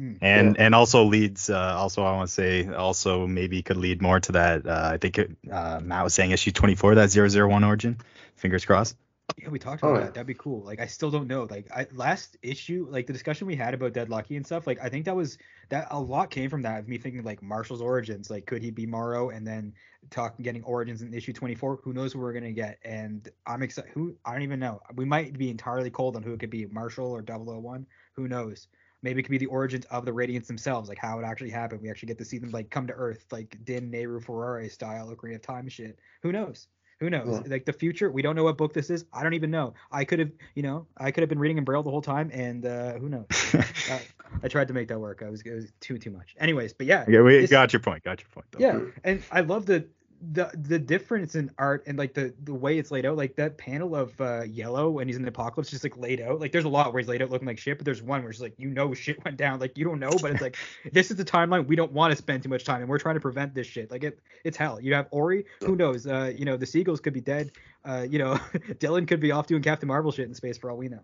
Hmm. And and also leads. Uh, also, I want to say also maybe could lead more to that. Uh, I think it, uh, Matt was saying issue 24 that 001 origin. Fingers crossed. Yeah, we talked about that. That'd be cool. Like, I still don't know. Like, I last issue, like the discussion we had about Dead Lucky and stuff. Like, I think that was that a lot came from that. Of me thinking like Marshall's origins. Like, could he be Morrow? And then talking getting origins in issue 24. Who knows who we're gonna get? And I'm excited. Who I don't even know. We might be entirely cold on who it could be, Marshall or 001. Who knows? Maybe it could be the origins of the Radiants themselves, like how it actually happened. We actually get to see them like come to Earth, like Din Nayru Farore style Ocarina of Time shit. Who knows? Who knows? Yeah. Like the future, we don't know what book this is. I don't even know. I could have, you know, I could have been reading in Braille the whole time, and uh, who knows? uh, I tried to make that work. I was it was too too much. Anyways, but yeah, Yeah, we this- got your point. Got your point. Though. yeah, and I love the the the difference in art and like the the way it's laid out, like that panel of uh, yellow when he's in the apocalypse, just like laid out. Like there's a lot where he's laid out looking like shit, but there's one where it's like you know shit went down. Like you don't know, but it's like this is the timeline we don't want to spend too much time, and we're trying to prevent this shit. Like it it's hell. You have Ori, who knows? Uh, you know the seagulls could be dead. Uh, you know Dylan could be off doing Captain Marvel shit in space for all we know.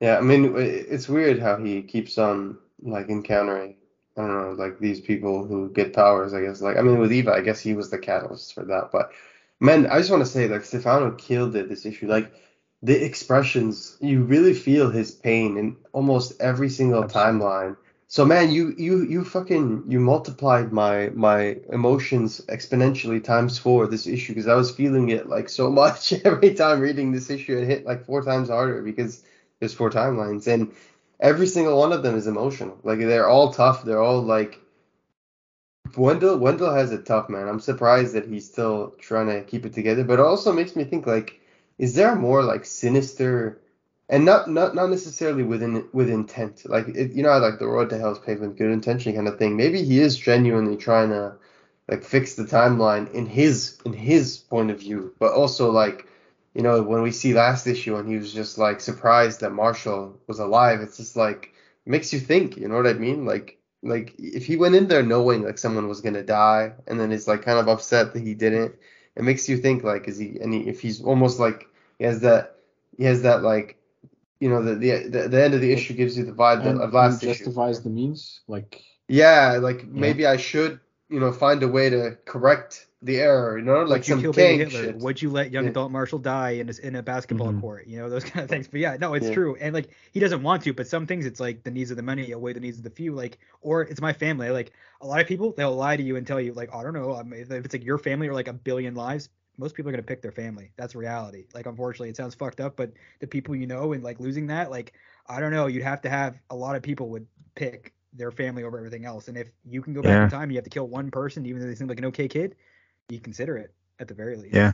Yeah, I mean it's weird how he keeps on like encountering I don't know, like these people who get powers, I guess. Like, I mean, with Eva, I guess he was the catalyst for that. But, man, I just want to say, like, Stefano killed it, this issue. Like, the expressions, you really feel his pain in almost every single timeline. So, man, you you you fucking you multiplied my my emotions exponentially times four this issue because I was feeling it like so much every time reading this issue. It hit like four times harder because there's four timelines and every single one of them is emotional. Like they're all tough. They're all like Wendell. Wendell has it tough, man. I'm surprised that he's still trying to keep it together. But it also makes me think like, is there more like sinister, and not not not necessarily within with intent. Like it, you know, like the road to hell is paved with good intention kind of thing. Maybe he is genuinely trying to like fix the timeline in his in his point of view, but also like you know, when we see last issue and he was just like surprised that Marshall was alive, it's just like makes you think, you know what I mean? Like like if he went in there knowing like someone was gonna die and then is like kind of upset that he didn't, it makes you think like is he and he, if he's almost like he has that he has that like you know the the the, the end of the issue gives you the vibe and, of last justifies issue. justifies the means like yeah like yeah. maybe I should you know find a way to correct the error, you know, like Would you some kill Hitler? Hitler? shit. Would you let young Yeah. adult Marshall die in a, in a basketball Mhm. court? You know, those kind of things. But yeah, no, it's Yeah. true. And like he doesn't want to, but some things it's like the needs of the many outweigh the needs of the few. Like, or it's my family. Like a lot of people, they'll lie to you and tell you like, I don't know, um, if if it's like your family or like a billion lives. Most people are gonna pick their family. That's reality. Like, unfortunately, it sounds fucked up, but the people you know and like losing that, like, I don't know. You'd have to have a lot of people would pick their family over everything else. And if you can go back Yeah. in time, you have to kill one person, even though they seem like an okay kid. You consider it at the very least. Yeah.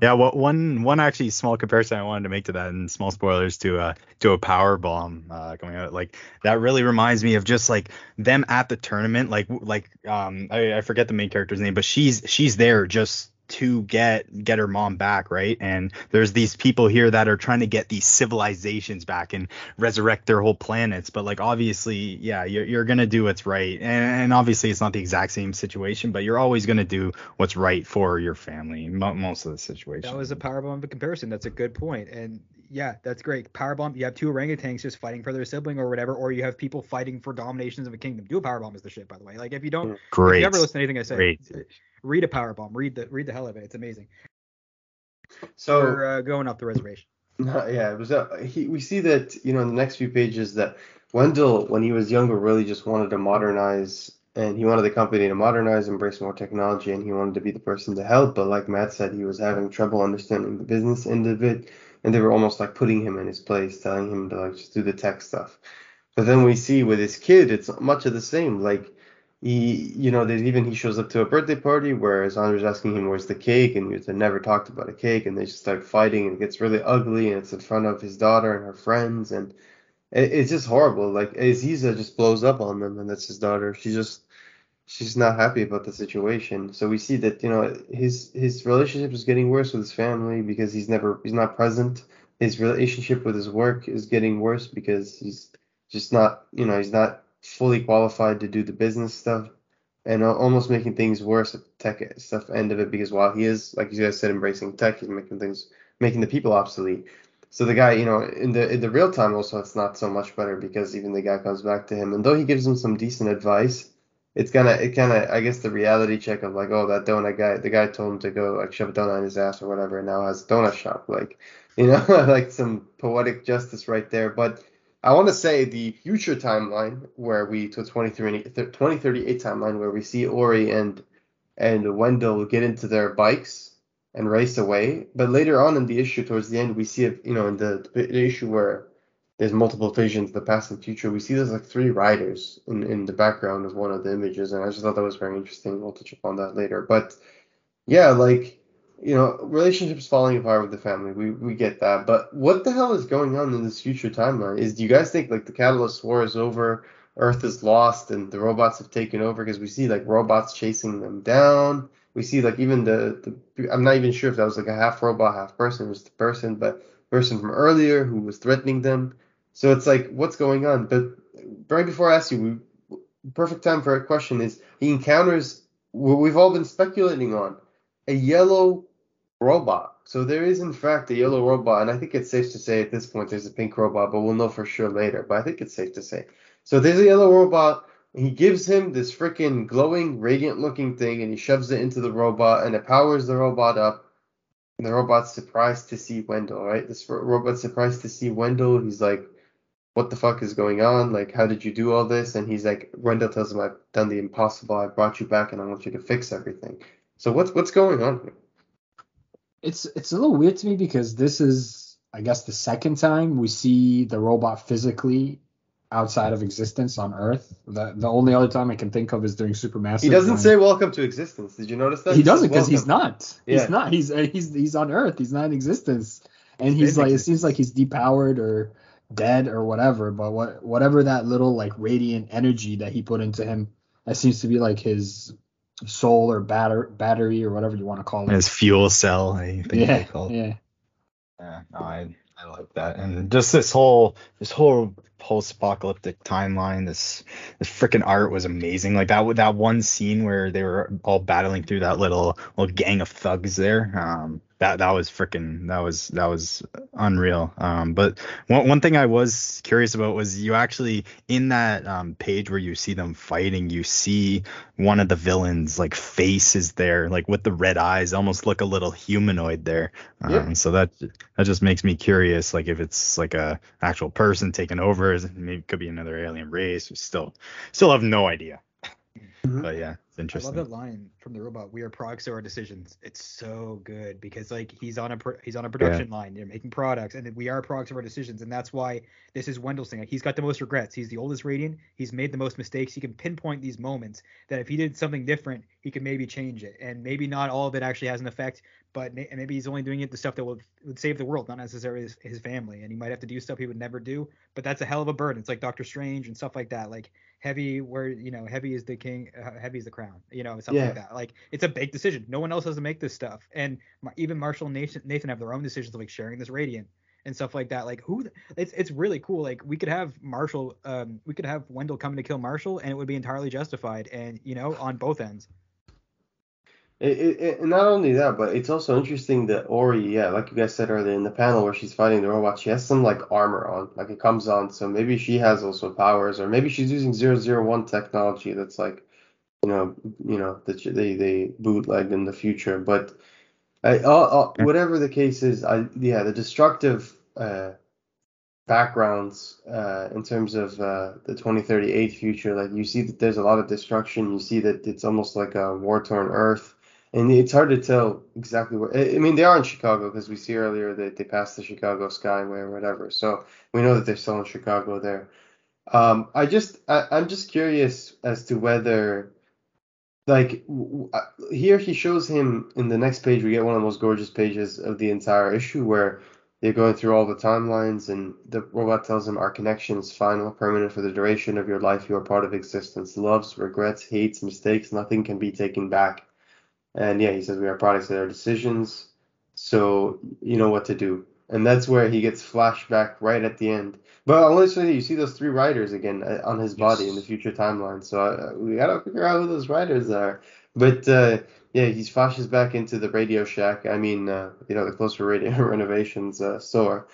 Yeah, well, one one actually small comparison I wanted to make to that, and small spoilers to uh to a power bomb uh, coming out, like that really reminds me of just like them at the tournament, like like um I, I forget the main character's name, but she's she's there just to get get her mom back, right? And there's these people here that are trying to get these civilizations back and resurrect their whole planets, but like obviously, yeah, you're you're gonna do what's right, and, and obviously it's not the exact same situation, but you're always gonna do what's right for your family mo- most of the situation. That was a powerbomb comparison. That's a good point. And yeah, that's great. Powerbomb, you have two orangutans just fighting for their sibling or whatever, or you have people fighting for dominations of a kingdom. Do a powerbomb is the shit, by the way. Like if you don't, if you ever listen to anything I say, Great. read a powerbomb. Read the read the hell of it. It's amazing. So We're uh, going up the reservation. No, yeah, it was. Uh, he, we see that you know in the next few pages that Wendell, when he was younger, really just wanted to modernize, and he wanted the company to modernize, embrace more technology, and he wanted to be the person to help. But like Matt said, he was having trouble understanding the business end of it, and they were almost like putting him in his place, telling him to like just do the tech stuff. But then we see with his kid, it's much of the same. Like he, you know, there's even he shows up to a birthday party where Sandra's asking him where's the cake, and they never talked about a cake, and they just start fighting, and it gets really ugly, and it's in front of his daughter and her friends, and it, it's just horrible. Like Aziza just blows up on them, and that's his daughter. She just she's not happy about the situation. So we see that you know his his relationship is getting worse with his family because he's never he's not present. His relationship with his work is getting worse because he's just not you know he's not fully qualified to do the business stuff and almost making things worse at the tech stuff end of it because while he is like you guys said embracing tech he's making things making the people obsolete so the guy you know in the in the real time also it's not so much better because even the guy comes back to him and though he gives him some decent advice it's kind of it kind of I guess the reality check of like oh that donut guy the guy told him to go like shove a donut in his ass or whatever and now has a donut shop like you know like some poetic justice right there but I want to say the future timeline where we to 2030 2038 timeline where we see Ori and and Wendell get into their bikes and race away. But later on in the issue, towards the end, we see it. You know, in the, the issue where there's multiple visions, the past and future, we see there's like three riders in in the background of one of the images, and I just thought that was very interesting. We'll touch upon that later. But yeah, like you know, relationships falling apart with the family. We we get that. But what the hell is going on in this future timeline? Is do you guys think like the Catalyst War is over, Earth is lost, and the robots have taken over? Because we see like robots chasing them down. we see like even the, the I'm not even sure if that was like a half robot, half person. It was the person, but person from earlier who was threatening them. So it's like, what's going on? But right before I ask you, we, perfect time for a question is he encounters what we've all been speculating on a yellow robot. So there is in fact a yellow robot, and I think it's safe to say at this point there's a pink robot, but we'll know for sure later. But I think it's safe to say. So there's a yellow robot. He gives him this freaking glowing, radiant looking thing, and he shoves it into the robot, and it powers the robot up. And the robot's surprised to see Wendell, right? This robot's surprised to see Wendell. He's like, what the fuck is going on? Like, how did you do all this? And he's like, Wendell tells him, I've done the impossible. I brought you back, and I want you to fix everything. So what's what's going on here? It's it's a little weird to me because this is, I guess, the second time we see the robot physically outside of existence on Earth. The the only other time I can think of is during Supermassive. He doesn't say welcome to existence. Did you notice that? He, he doesn't because he's not. Yeah. He's not. He's he's he's on Earth. He's not in existence. And he's, he's like, it seems like he's depowered or dead or whatever. But what whatever that little like radiant energy that he put into him, that seems to be like his soul or batter, battery or whatever you want to call it. His fuel cell, I think yeah, they call it. Yeah. Yeah, no, I I like that. And just this whole this whole post-apocalyptic timeline, this this freaking art was amazing. Like that that one scene where they were all battling through that little little gang of thugs there. Um, that that was freaking that was that was unreal. Um, but one one thing I was curious about was you actually in that um, page where you see them fighting, you see one of the villains like face is there, like with the red eyes, almost look a little humanoid there. Um, yep. So that that just makes me curious, like if it's like a actual person taking over, maybe it could be another alien race. We still still have no idea. Mm-hmm. But yeah, it's interesting. I love that line from the robot. We are products of our decisions. It's so good because like he's on a he's on a production yeah. line. They're making products, and we are products of our decisions, and that's why this is Wendell's thing. Like, he's got the most regrets. He's the oldest Radiant. He's made the most mistakes. He can pinpoint these moments that if he did something different, he could maybe change it, and maybe not all of it actually has an effect, but maybe he's only doing it the stuff that would would save the world, not necessarily his, his family. And he might have to do stuff he would never do, but that's a hell of a burden. It's like Doctor Strange and stuff like that. Like heavy where you know heavy is the king uh, heavy is the crown you know something yeah. like that. Like it's a big decision. No one else has to make this stuff. And even marshall and nathan, nathan have their own decisions like sharing this radiant and stuff like that. Like who it's it's really cool. Like we could have marshall um we could have wendell coming to kill marshall and it would be entirely justified and you know on both ends it, it, not only that, but it's also interesting that Ori, yeah, like you guys said earlier in the panel where she's fighting the robot, she has some like armor on, like it comes on, so maybe she has also powers, or maybe she's using 001 technology that's like, you know, you know that they they bootlegged in the future. But I, whatever the case is, I yeah, the destructive uh, backgrounds uh, in terms of uh, the 2038 future, like you see that there's a lot of destruction. You see that it's almost like a war torn Earth and it's hard to tell exactly where. I mean, they are in Chicago because we see earlier that they passed the Chicago Skyway or whatever. So we know that they're still in Chicago there. Um, I just, I, I'm just curious as to whether, like, uh, here he shows him in the next page. We get one of the most gorgeous pages of the entire issue where they're going through all the timelines, and the robot tells him, "Our connection is final, permanent for the duration of your life. You are part of existence. Loves, regrets, hates, mistakes. Nothing can be taken back." And yeah, he says we are products of our decisions, so you know what to do. And that's where he gets flashback right at the end. But let you see those three riders again uh, on his body yes. in the future timeline. So uh, we gotta figure out who those riders are. But uh, yeah, he flashes back into the Radio Shack. I mean, uh, you know, the closer radio renovations uh, store.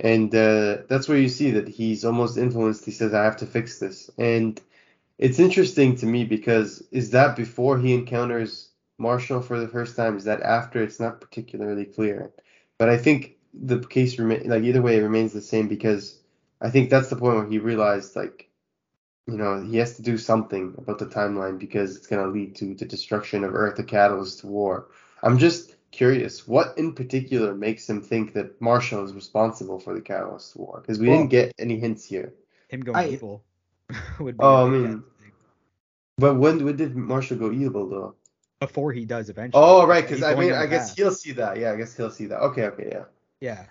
And uh, that's where you see that he's almost influenced. He says, I have to fix this. And it's interesting to me because is that before he encounters Marshall for the first time? Is that after? It's not particularly clear. But I think the case remain like either way it remains the same because I think that's the point where he realized like you know he has to do something about the timeline because it's going to lead to the destruction of Earth, the catalyst to war. I'm just curious, what in particular makes him think that Marshall is responsible for the catalyst to war? Because we well, didn't get any hints here. Him going I, evil would be. Oh, I mean, but when when did Marshall go evil though? Before he does eventually. Oh right, because I mean I guess path. he'll see that. Yeah, I guess he'll see that. Okay, okay, yeah. Yeah.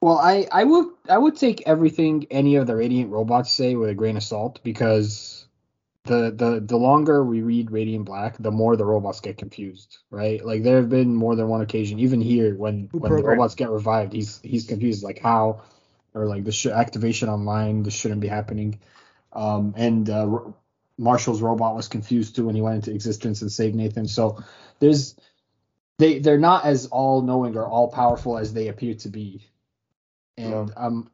Well, I I would I would take everything any of the Radiant robots say with a grain of salt because the the the longer we read Radiant Black, the more the robots get confused, right? Like there have been more than one occasion, even here when Who when the robots get revived, he's he's confused, like how or like the sh- activation online, this shouldn't be happening. Um, and uh, R- Marshall's robot was confused too when he went into existence and saved Nathan. So there's they they're not as all knowing or all powerful as they appear to be, and. I'm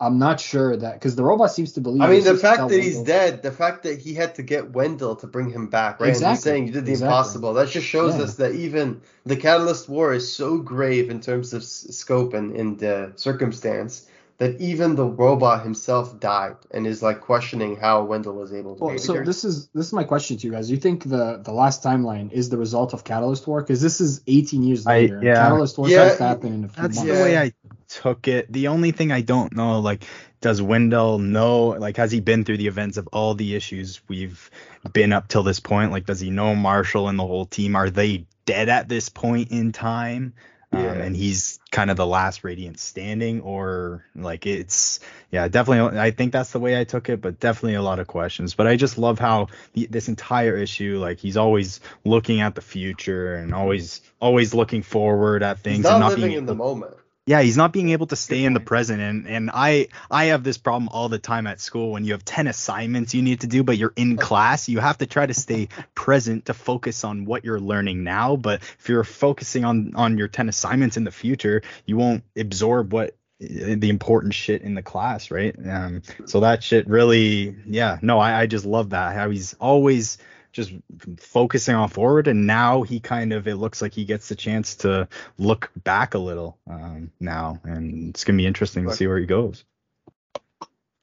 I'm not sure that because the robot seems to believe. I mean, the fact that he's dead, the fact that he had to get Wendell to bring him back, right? And Exactly, he's saying you did the exactly. impossible. That just shows Yeah. us that even the Catalyst War is so grave in terms of s- scope and, and uh, circumstance that even the robot himself died and is like questioning how Wendell was able to. Well, so it. this is this is my question to you guys. Do you think the the last timeline is the result of Catalyst War? Because this is 18 years later. and yeah. Catalyst War Yeah, has to happen in a few That's months. the way I took it. The only thing I don't know, like, does Wendell know, like, has he been through the events of all the issues we've been up till this point? Like, does he know Marshall and the whole team? Are they dead at this point in time? Um, Yeah. and he's kind of the last Radiant standing, or like it's, yeah, definitely. I think that's the way I took it, but definitely a lot of questions. But I just love how the, this entire issue, like, he's always looking at the future and always, always looking forward at things he's and not not living being in the moment. Yeah, he's not being able to stay in the present and and I I have this problem all the time at school when you have 10 assignments you need to do but you're in class, you have to try to stay present to focus on what you're learning now, but if you're focusing on on your 10 assignments in the future, you won't absorb what eh, the important shit in the class, right? Um so that shit really yeah, no, I I just love that how he's always just focusing on forward and now he kind of it looks like he gets the chance to look back a little um, now and it's gonna be interesting to see where he goes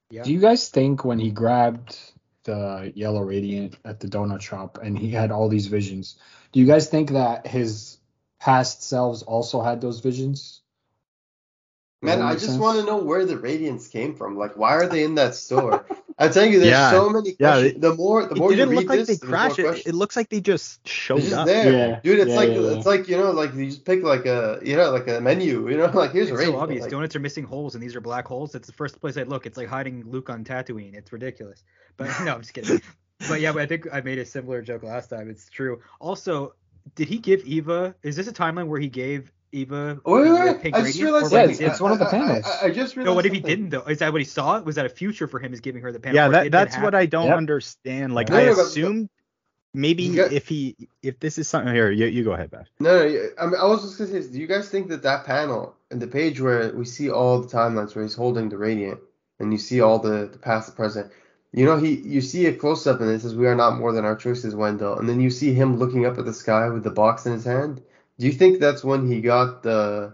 Yeah. Do you guys think when he grabbed the yellow radiant at the donut shop and he had all these visions, do you guys think that his past selves also had those visions? Does Man, I just sense? want to know where the radiance came from. Like, why are they in that store? I'm telling you, there's Yeah, so many yeah, questions. it- the more, the more you didn't read look like this, they there's more crashed it questions. it looks like they just showed It's just up there, Yeah. dude. It's Yeah, like yeah, yeah. it's like you know, like you just pick like a you know like a menu. You know, like here's a It's radiant. so obvious. like- Donuts are missing holes, and these are black holes. That's the first place I'd look. It's like hiding Luke on Tatooine. It's ridiculous. But no, I'm just kidding. But yeah, but I think I made a similar joke last time. It's true. Also, did he give Eva? Is this a timeline where he gave Eva Oh, wait, wait, wait. pink I just radiant? realized Yeah, it's- it's one of the I- I- panels. I, I just realized. No, what if he didn't though? Is that what he saw? Was that a future for him? Is giving her the panel? yeah that that's what i don't Yep. understand like No, i no, but- but- assume maybe got- if he if this is something here you, you go ahead Bash. No, no. I mean, I was just gonna say, do you guys think that that panel and the page where we see all the timelines where he's holding the radiant and you see all the the past, the present, you know, he you see a close up and it says we are not more than our choices, Wendell, and then you see him looking up at the sky with the box in his hand. Do you think that's when he got the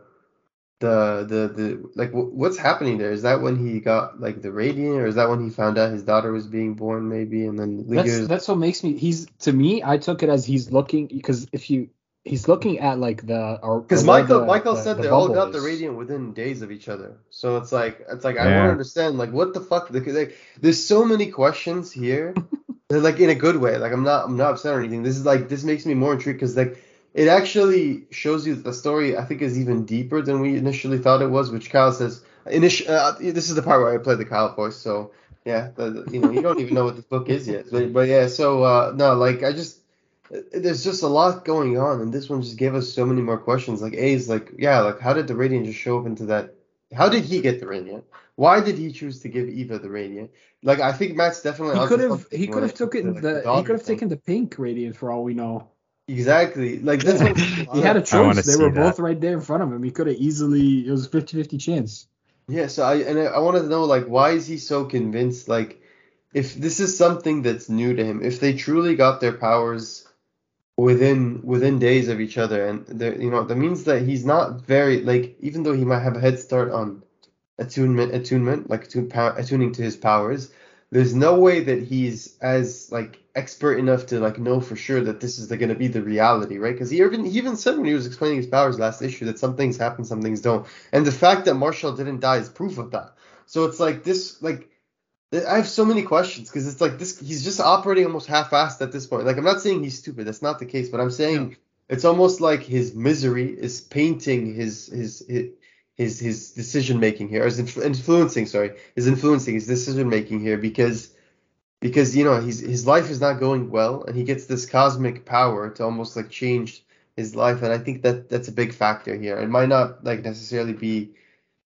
the the the like wh- what's happening there? Is that when he got like the radiant, or is that when he found out his daughter was being born, maybe, and then That's Liger's that's what makes me. He's to me. I took it as he's looking because if you he's looking at like the or Because Michael the- Michael the- said the they all got the is. radiant within days of each other. So it's like it's like I Yeah. want to understand like what the fuck because like there's so many questions here. Like in a good way. Like I'm not I'm not upset or anything. This is like this makes me more intrigued because like it actually shows you that the story I think is even deeper than we initially thought it was. Which Kyle says initial. Uh, this is the part where I play the Kyle voice. So yeah, the, the- you know you don't even know what this book is yet. But, but yeah, so uh, no, like I just there's just a lot going on, and this one just gave us so many more questions. Like A's, like yeah, like how did the radiant just show up into that? How did he get the radiant? Why did he choose to give Eva the radiant? Like I think Matt's definitely. He could have he could have took it comes to, taken like, the he could have taken the pink radiant for all we know. Exactly like that's what He had a wanna choice. They see were that. both right there in front of him. He could have easily. It was a 50-50 chance. Yeah, so I and I, I wanted to know like why is he so convinced like if this is something that's new to him, if they truly got their powers within within days of each other and there you know that means that he's not very like even though he might have a head start on attunement attunement like attune, pow, attuning to his powers, there's no way that he's as like expert enough to like know for sure that this is gonna be the reality, right? Because he even he even said when he was explaining his powers last issue that some things happen, some things don't. And the fact that Marshall didn't die is proof of that. So it's like this, like I have so many questions because it's like this. He's just operating almost half-assed at this point. Like I'm not saying he's stupid. That's not the case. But I'm saying it's almost like his misery is painting his his his his, his decision making here, or influencing. Sorry, is influencing his decision making here because because you know he's his life is not going well, and he gets this cosmic power to almost like change his life, and I think that that's a big factor here. It might not like necessarily be.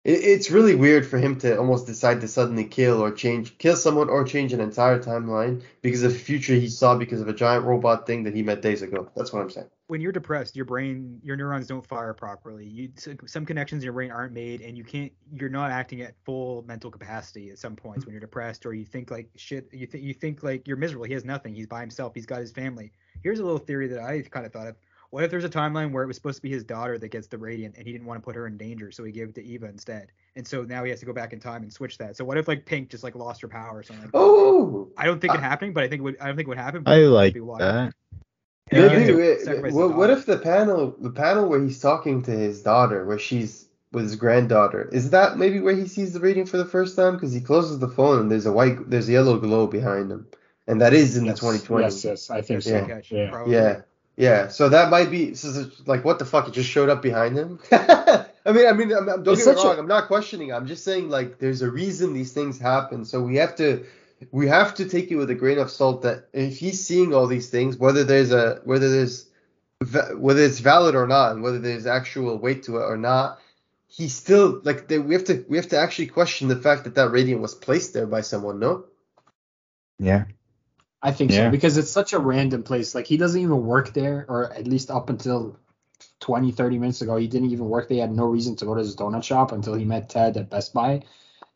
It, it's really weird for him to almost decide to suddenly kill or change, kill someone or change an entire timeline because of a future he saw because of a giant robot thing that he met days ago. That's what I'm saying. When you're depressed, your brain, your neurons don't fire properly. You some connections in your brain aren't made, and you can't. You're not acting at full mental capacity at some points mm. when you're depressed, or you think like shit. You think you think like you're miserable. He has nothing. He's by himself. He's got his family. Here's a little theory that I kind of thought of. What if there's a timeline where it was supposed to be his daughter that gets the radiant, and he didn't want to put her in danger, so he gave it to Eva instead, and so now he has to go back in time and switch that. So what if like Pink just like lost her power or something? Like? Oh, I don't think it happening, but I think it would. I don't think it would happen. but I like that. Yeah, maybe. you it- what, what if the panel, the panel where he's talking to his daughter, where she's with his granddaughter, is that maybe where he sees the reading for the first time? Because he closes the phone and there's a white, there's a yellow glow behind him, and that is in yes, the 2020. Yes, yes, I think Good so. catch, Yeah. probably. Yeah, yeah. So that might be so like what the fuck? It just showed up behind him. I mean, I mean, I'm, I'm- don't It's get me wrong. I'm not questioning. I'm just saying like there's a reason these things happen. So we have to we have to take it with a grain of salt that if he's seeing all these things, whether there's a whether there's whether it's valid or not, and whether there's actual weight to it or not. He's still like they, we have to we have to actually question the fact that that radiant was placed there by someone. No. Yeah. I think Yeah. so because it's such a random place. Like he doesn't even work there, or at least up until 20, 30 minutes ago, he didn't even work. They had no reason to go to his donut shop until he met Ted at Best Buy.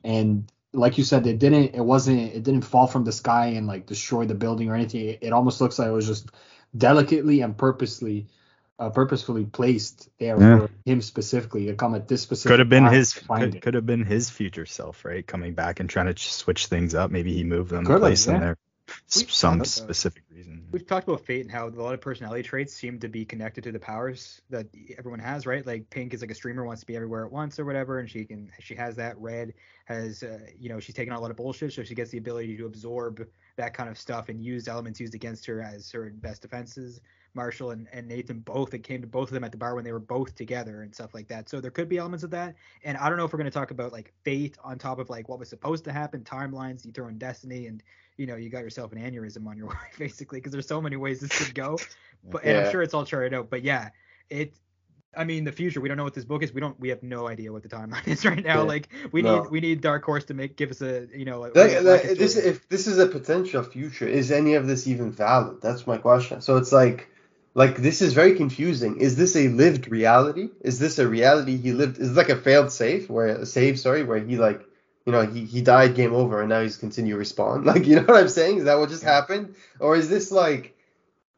And like you said, it didn't. It wasn't. It didn't fall from the sky and like destroy the building or anything. It, it almost looks like it was just delicately and purposely, uh, purposefully placed there Yeah. for him specifically to come at this specific. Could have been his could, could have been his future self, right? Coming back and trying to switch things up. Maybe he moved them, Could have, placed them yeah. there, We've some specific. We've talked about fate and how a lot of personality traits seem to be connected to the powers that everyone has, right? Like Pink is like a streamer, wants to be everywhere at once or whatever, and she can she has that. Red has, uh, you know, she's taken a lot of bullshit, so she gets the ability to absorb that kind of stuff and use elements used against her as her best defenses. Marshall and, and Nathan both, it came to both of them at the bar when they were both together and stuff like that. So there could be elements of that. And I don't know if we're going to talk about like fate on top of like what was supposed to happen, timelines, you throw in destiny, and you know, you got yourself an aneurysm on your way, basically, because there's so many ways this could go. But and I'm sure it's all charted out. But yeah, it. I mean, the future. We don't know what this book is. We don't. We have no idea what the timeline is right now. Yeah. Like we No. need we need Dark Horse to make give us a you know. A, Like, a like, rocket this, if this is a potential future, is any of this even valid? That's my question. So it's like, like this is very confusing. Is this a lived reality? Is this a reality he lived? Is it like a failed save where a save, sorry, where he like, you know, he he died, game over, and now he's continue to respawn? Like, you know what I'm saying? Is that what just Yeah. happened, or is this like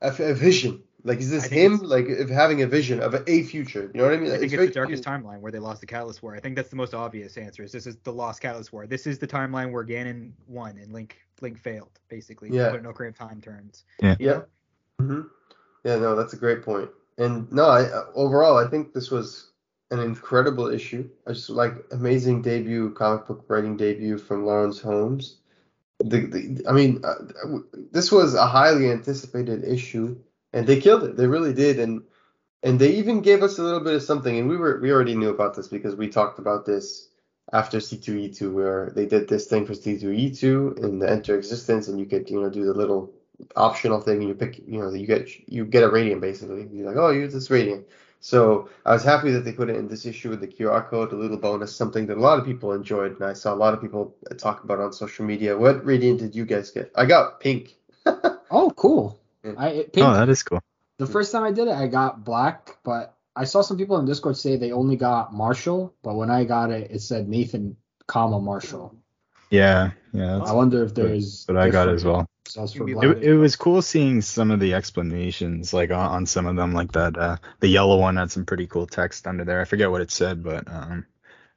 a, a vision? Like, is this him, like, if having a vision of a, a future? You know what I mean? I think it's, very the darkest confusing. timeline where they lost the Catalyst War. I think that's the most obvious answer. Is this is the lost Catalyst War? This is the timeline where Ganon won and Link Link failed, basically. Yeah. But no Ocarina of Time turns. Yeah. You Yeah. know? Yeah, no, that's a great point. And no, I overall I think this was an incredible issue. I just like amazing debut, comic book writing debut from Lawrence Holmes. The, the I mean, uh, this was a highly anticipated issue, and they killed it. They really did, and and they even gave us a little bit of something. And we were we already knew about this because we talked about this after C2E2, where they did this thing for C2E2 in the Enter Existence, and you could you know do the little optional thing and you pick you know you get you get a radiant basically you're like oh use this radiant so i was happy that they put it in this issue with the qr code a little bonus something that a lot of people enjoyed and i saw a lot of people talk about on social media what radiant did you guys get i got pink Oh, cool. Yeah. I it- pink, Oh, that is cool. the first time I did it, I got black, but I saw some people in Discord say they only got Marshall, but when I got it, it said Nathan, comma Marshall. Yeah, yeah. I wonder if what- there's. what I got different as well. Results for It, it was cool seeing some of the explanations, like on, on some of them, like that. Uh, the yellow one had some pretty cool text under there. I forget what it said, but um,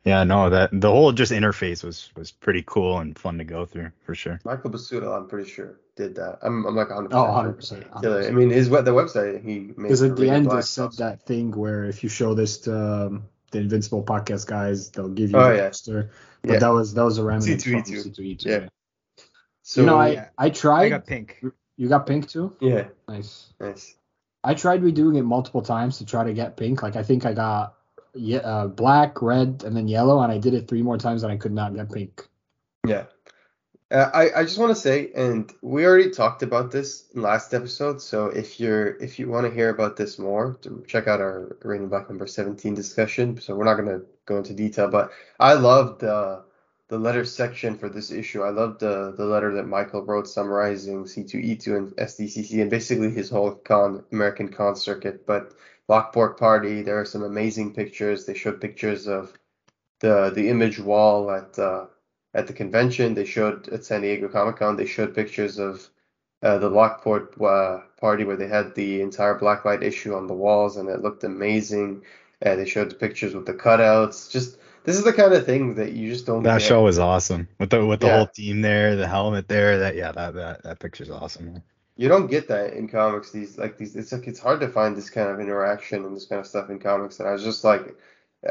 yeah, no, that the whole just interface was was pretty cool and fun to go through for sure. michael busuttil i'm pretty sure did that i'm, I'm like 100% Oh, sure. 100%. Yeah, i mean his web the website he made Because at the end, Black it said that thing where if you show this to um, the Invincible podcast guys, they'll give you Oh, the yeah. poster. But Yeah. that was that was a remnant from C2E2. C2E2. Yeah. So you know, I Yeah. I tried. I got Pink. You got pink too. yeah Nice. nice I tried redoing it multiple times to try to get pink. Like I think I got yeah, uh, black, red, and then yellow, and I did it three more times and I could not get pink. Yeah. Uh, I, I just want to say, and we already talked about this last episode. So if you're if you want to hear about this more, check out our Radiant Black number 17 discussion. So we're not gonna go into detail, but I loved the the letter section for this issue. I loved the the letter that Michael wrote summarizing C2E2 and SDCC and basically his whole con American con circuit. But Lockport Party, there are some amazing pictures. They showed pictures of the the image wall at uh, at the convention. They showed at San Diego Comic Con. They showed pictures of uh, the Lockport uh, party where they had the entire blacklight issue on the walls, and it looked amazing. Uh, they showed the pictures with the cutouts. Just this is the kind of thing that you just don't. That get. show was awesome with the with the Yeah. whole team there, the helmet there. That yeah, that that that picture's awesome. You don't get that in comics. These like these. It's like it's hard to find this kind of interaction and this kind of stuff in comics. And I was just like,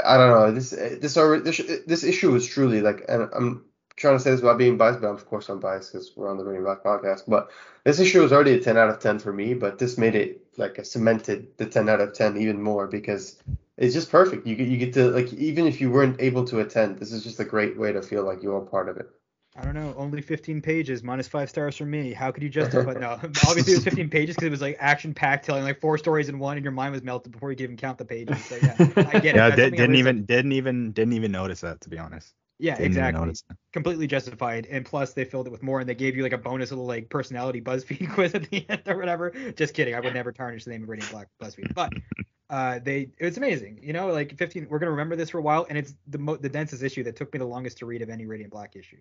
I don't know. This this uh, this this issue was truly like, and I'm trying to say this without being biased, but of course I'm biased because we're on the Radiant Black podcast. But this issue was already a 10 out of 10 for me, but this made it like a cemented the 10 out of 10 even more because it's just perfect. You get you get to like even if you weren't able to attend, this is just a great way to feel like you're a part of it. I don't know, only 15 pages, minus five stars from me. How could you justify? no, obviously it was 15 pages because it was like action packed, telling like four stories in one, and your mind was melted before you could even count the pages. So yeah, I get it. Yeah, did, something I didn't even didn't even didn't even notice that to be honest. Yeah, Didn't exactly. Completely justified, and plus they filled it with more, and they gave you like a bonus little like personality BuzzFeed quiz at the end or whatever. Just kidding. I would never tarnish the name of Radiant Black BuzzFeed, but uh, they it's amazing. You know, like 15. We're gonna remember this for a while, and it's the mo- the densest issue that took me the longest to read of any Radiant Black issue.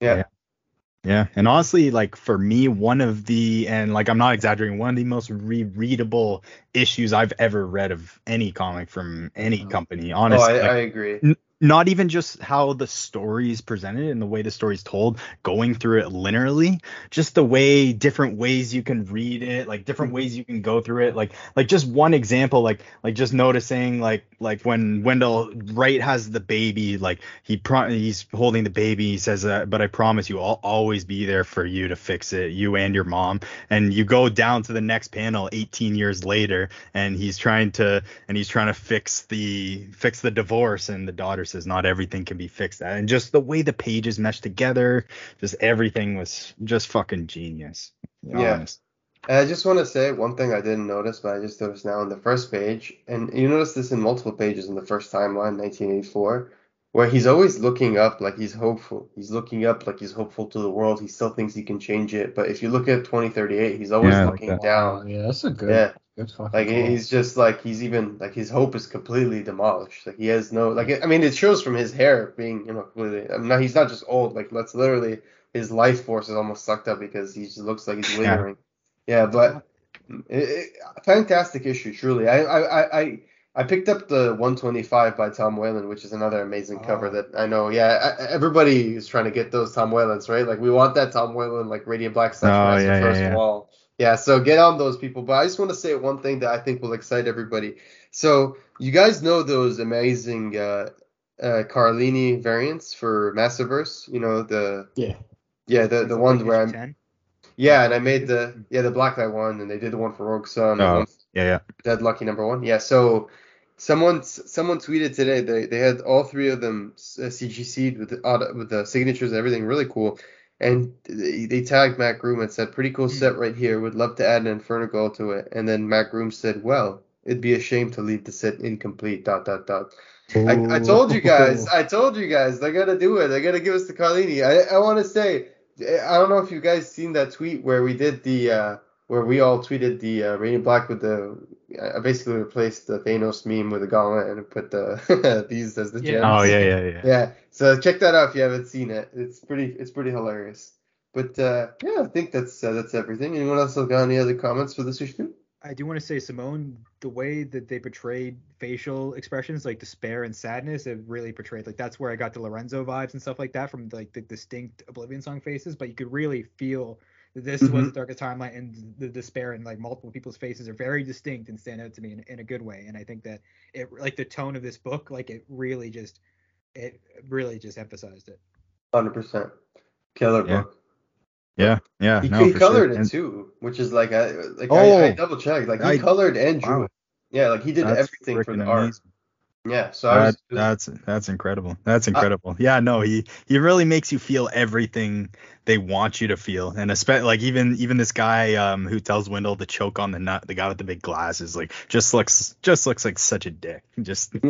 Yeah. Yeah, and honestly, like for me, one of the and like I'm not exaggerating, one of the most rereadable issues I've ever read of any comic from any Oh. company. Oh, Honestly, I, like, I agree. Not even just how the story is presented and the way the story is told, going through it linearly, just the way different ways you can read it, like different ways you can go through it. Like like just one example, like like just noticing like like when Wendell Wright has the baby, like he pro- he's holding the baby, he says, uh, "But I promise you, I'll always be there for you to fix it, you and your mom." And you go down to the next panel, 18 years later, and he's trying to and he's trying to fix the fix the divorce, and the daughter says, "Not everything can be fixed." And just the way the pages mesh together, just everything was just fucking genius. Yeah. honest. And I just want to say one thing I didn't notice, but I just noticed now on the first page, and you notice this in multiple pages in the first timeline, 1984, where he's always looking up like he's hopeful. He's looking up like he's hopeful to the world. He still thinks he can change it. But if you look at 2038, he's always Yeah, I like looking down. Oh, yeah, that's a good, Yeah. good fucking Like call. he's just like he's even like his hope is completely demolished. Like he has no like I mean it shows from his hair being you know completely. I mean, no, he's not just old. Like that's literally his life force is almost sucked up because he just looks like he's Yeah. withering. Yeah, but it, it, fantastic issue truly. I I I. I I picked up the 125 by Tom Whalen, which is another amazing cover Oh. that I know. Yeah, I- everybody is trying to get those Tom Whalens, right? Like we want that Tom Whalen, like Radiant Black slash Oh, Master yeah, yeah, first yeah. wall. Yeah, so get on those people. But I just want to say one thing that I think will excite everybody. So you guys know those amazing uh, uh, Carlini variants for Massiverse? You know the yeah. yeah the the ones where I'm 10? yeah, and I made the yeah the Blacklight one, and they did the one for Rogue Sun, and Oh. Yeah, yeah. Dead Lucky number one. Yeah, so someone someone tweeted today they they had all three of them uh, CGC'd with the with the signatures and everything, really cool. And they, they tagged Matt Groom and said, "Pretty cool set right here. Would love to add an Inferno Girl to it." And then Matt Groom said, "Well, it'd be a shame to leave the set incomplete." Dot dot dot. I, I told you guys. I told you guys. They gotta do it. They gotta give us the Carlini. I I want to say. I don't know if you guys seen that tweet where we did the uh, where we all tweeted the uh, Radiant Black with the. I basically replaced the Thanos meme with a gauntlet and put the these as the Yeah. gems. Oh yeah, yeah, yeah. Yeah. So check that out if you haven't seen it. It's pretty. It's pretty hilarious. But uh, yeah, I think that's uh, that's everything. Anyone else have got any other comments for this issue? I do want to say, Simeone, the way that they portrayed facial expressions like despair and sadness, it really portrayed like that's where I got the Lorenzo vibes and stuff like that from like the distinct Oblivion song faces. But you could really feel that this was Mhm. the darkest timeline, and the despair and like multiple people's faces are very distinct and stand out to me in, in a good way. And I think that it like the tone of this book, like it really just it really just emphasized it. Hundred percent. Killer Yeah. book. Yeah, yeah. He, no, he colored sure. it And- too, which is like I like Oh, I, I double checked. Like he I- colored and drew wow. it. Yeah, like he did That's everything for freaking the art. Amazing. Yeah, so I was, that's that's incredible. That's incredible. yeah, no, he he really makes you feel everything they want you to feel, and especially like even even this guy um who tells Wendell to choke on the nut, the guy with the big glasses, like just looks just looks like such a dick. Just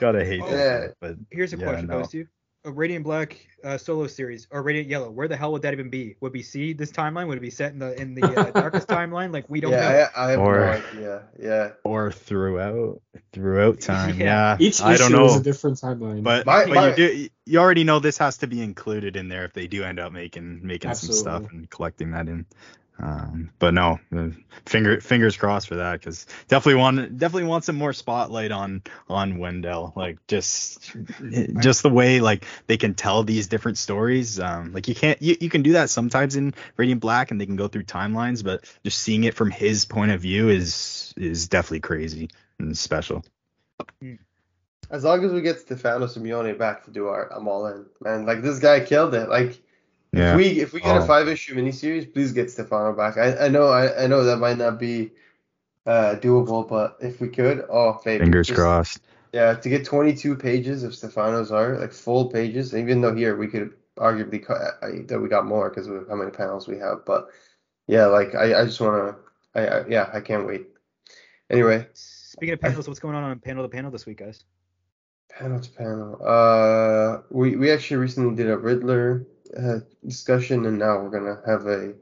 gotta hate Yeah. that. But Here's a Yeah, question no. posed to you. A Radiant Black uh, solo series or Radiant Yellow, where the hell would that even be? Would we see this timeline? Would it be set in the in the uh, darkest timeline? Like we don't know. yeah, I, I have Or- no idea. Yeah, or throughout throughout time. Yeah. Yeah, Each I don't issue is a different timeline. But, My- but my- you do you already know this has to be included in there if they do end up making making some stuff and collecting that in. Um, but no, finger fingers crossed for that because definitely want definitely want some more spotlight on on Wendell. Like just just the way like they can tell these different stories. Um, like you can't you, you can do that sometimes in Radiant Black and they can go through timelines, but just seeing it from his point of view is is definitely crazy and special. as long as we get Stefano Simeone back to do art, I'm all in, man. Like this guy killed it. Like Yeah. if we if we get Oh. a five issue miniseries, please get Stefano back. I, I know I, I know that might not be uh doable, but if we could, oh baby, Fingers just- crossed. Yeah, to get 22 pages of Stefano's art, like full pages, even though here we could arguably cut I, that we got more because of how many panels we have, but yeah, like I, I just want to, I, I yeah, I can't wait. Anyway, Speaking of panels, what's going on on panel to panel this week, guys? panel to panel. Uh, we we actually recently did a Riddler uh, discussion, and now we're gonna have a,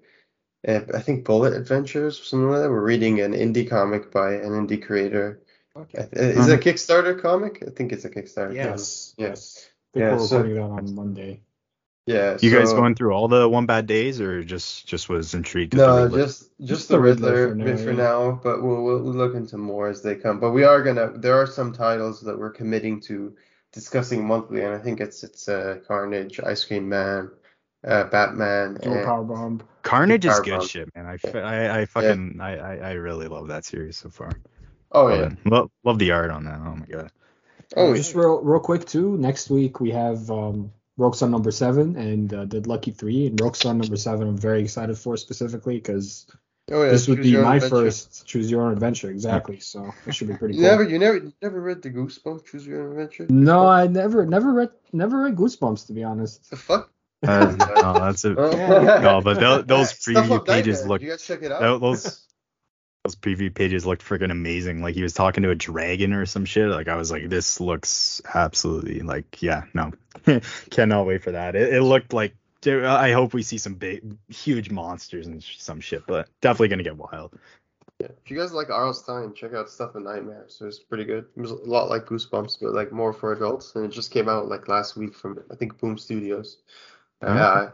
a I think Bullet Adventures or something like that. We're reading an indie comic by an indie creator. Okay. I- Is it a Kickstarter comic? I think it's a Kickstarter. Yeah. yes, Yeah. yes. I think Yeah, we're so- recording that on Monday. Yeah. You guys going through all the one bad days, or just just was intrigued? with the No, just just Just the the Riddler Riddler for now, for yeah. now, but we'll, we'll we'll look into more as they come. But we are gonna there are some titles that we're committing to discussing monthly, and I think it's it's uh, Carnage, Ice Cream Man, uh, Batman, Dual and Power Bomb. Carnage is Power good Bomb. shit, man. I, f- I, I fucking I, I I really love that series so far. oh Love yeah, it. Love, love the art on that. Oh my god. oh just yeah. real real quick too. Next week we have um, Rogue Sun number seven and uh, Dead Lucky three. And Rogue Sun number seven, I'm very excited for specifically because oh yeah. this would be my adventure. first choose your own adventure. Exactly. So it should be pretty You cool. never you never you never read the Goosebumps Choose Your Own Adventure? No, I never never read never read Goosebumps to be honest. The fuck? Uh, no, that's a, Oh. no, but tho- those preview of pages Nightmare. look You guys check it out. those those preview pages looked freaking amazing. Like he was talking to a dragon or some shit. Like I was like, this looks absolutely like yeah, no, cannot wait for that. It, it looked like. Dude, I hope we see some big, huge monsters and some shit, but definitely gonna get wild. Yeah. If you guys like R.L. Stine, check out Stuff of Nightmares. It was pretty good. It was a lot like Goosebumps, but like more for adults. And it just came out like last week from I think Boom Studios. Uh, Okay. Yeah,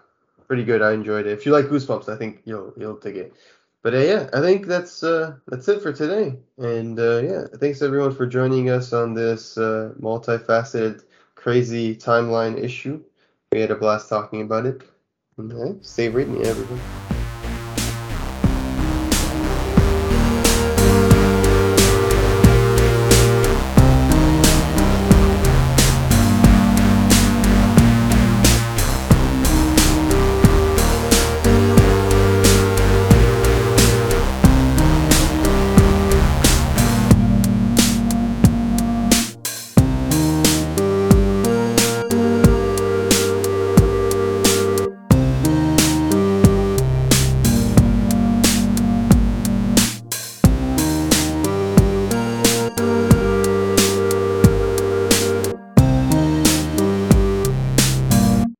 pretty good. I enjoyed it. If you like Goosebumps, I think you'll you'll dig it. But uh, yeah, I think that's uh, that's it for today. And uh, yeah, thanks everyone for joining us on this uh, multifaceted, crazy timeline issue. We had a blast talking about it. And, reading, everyone.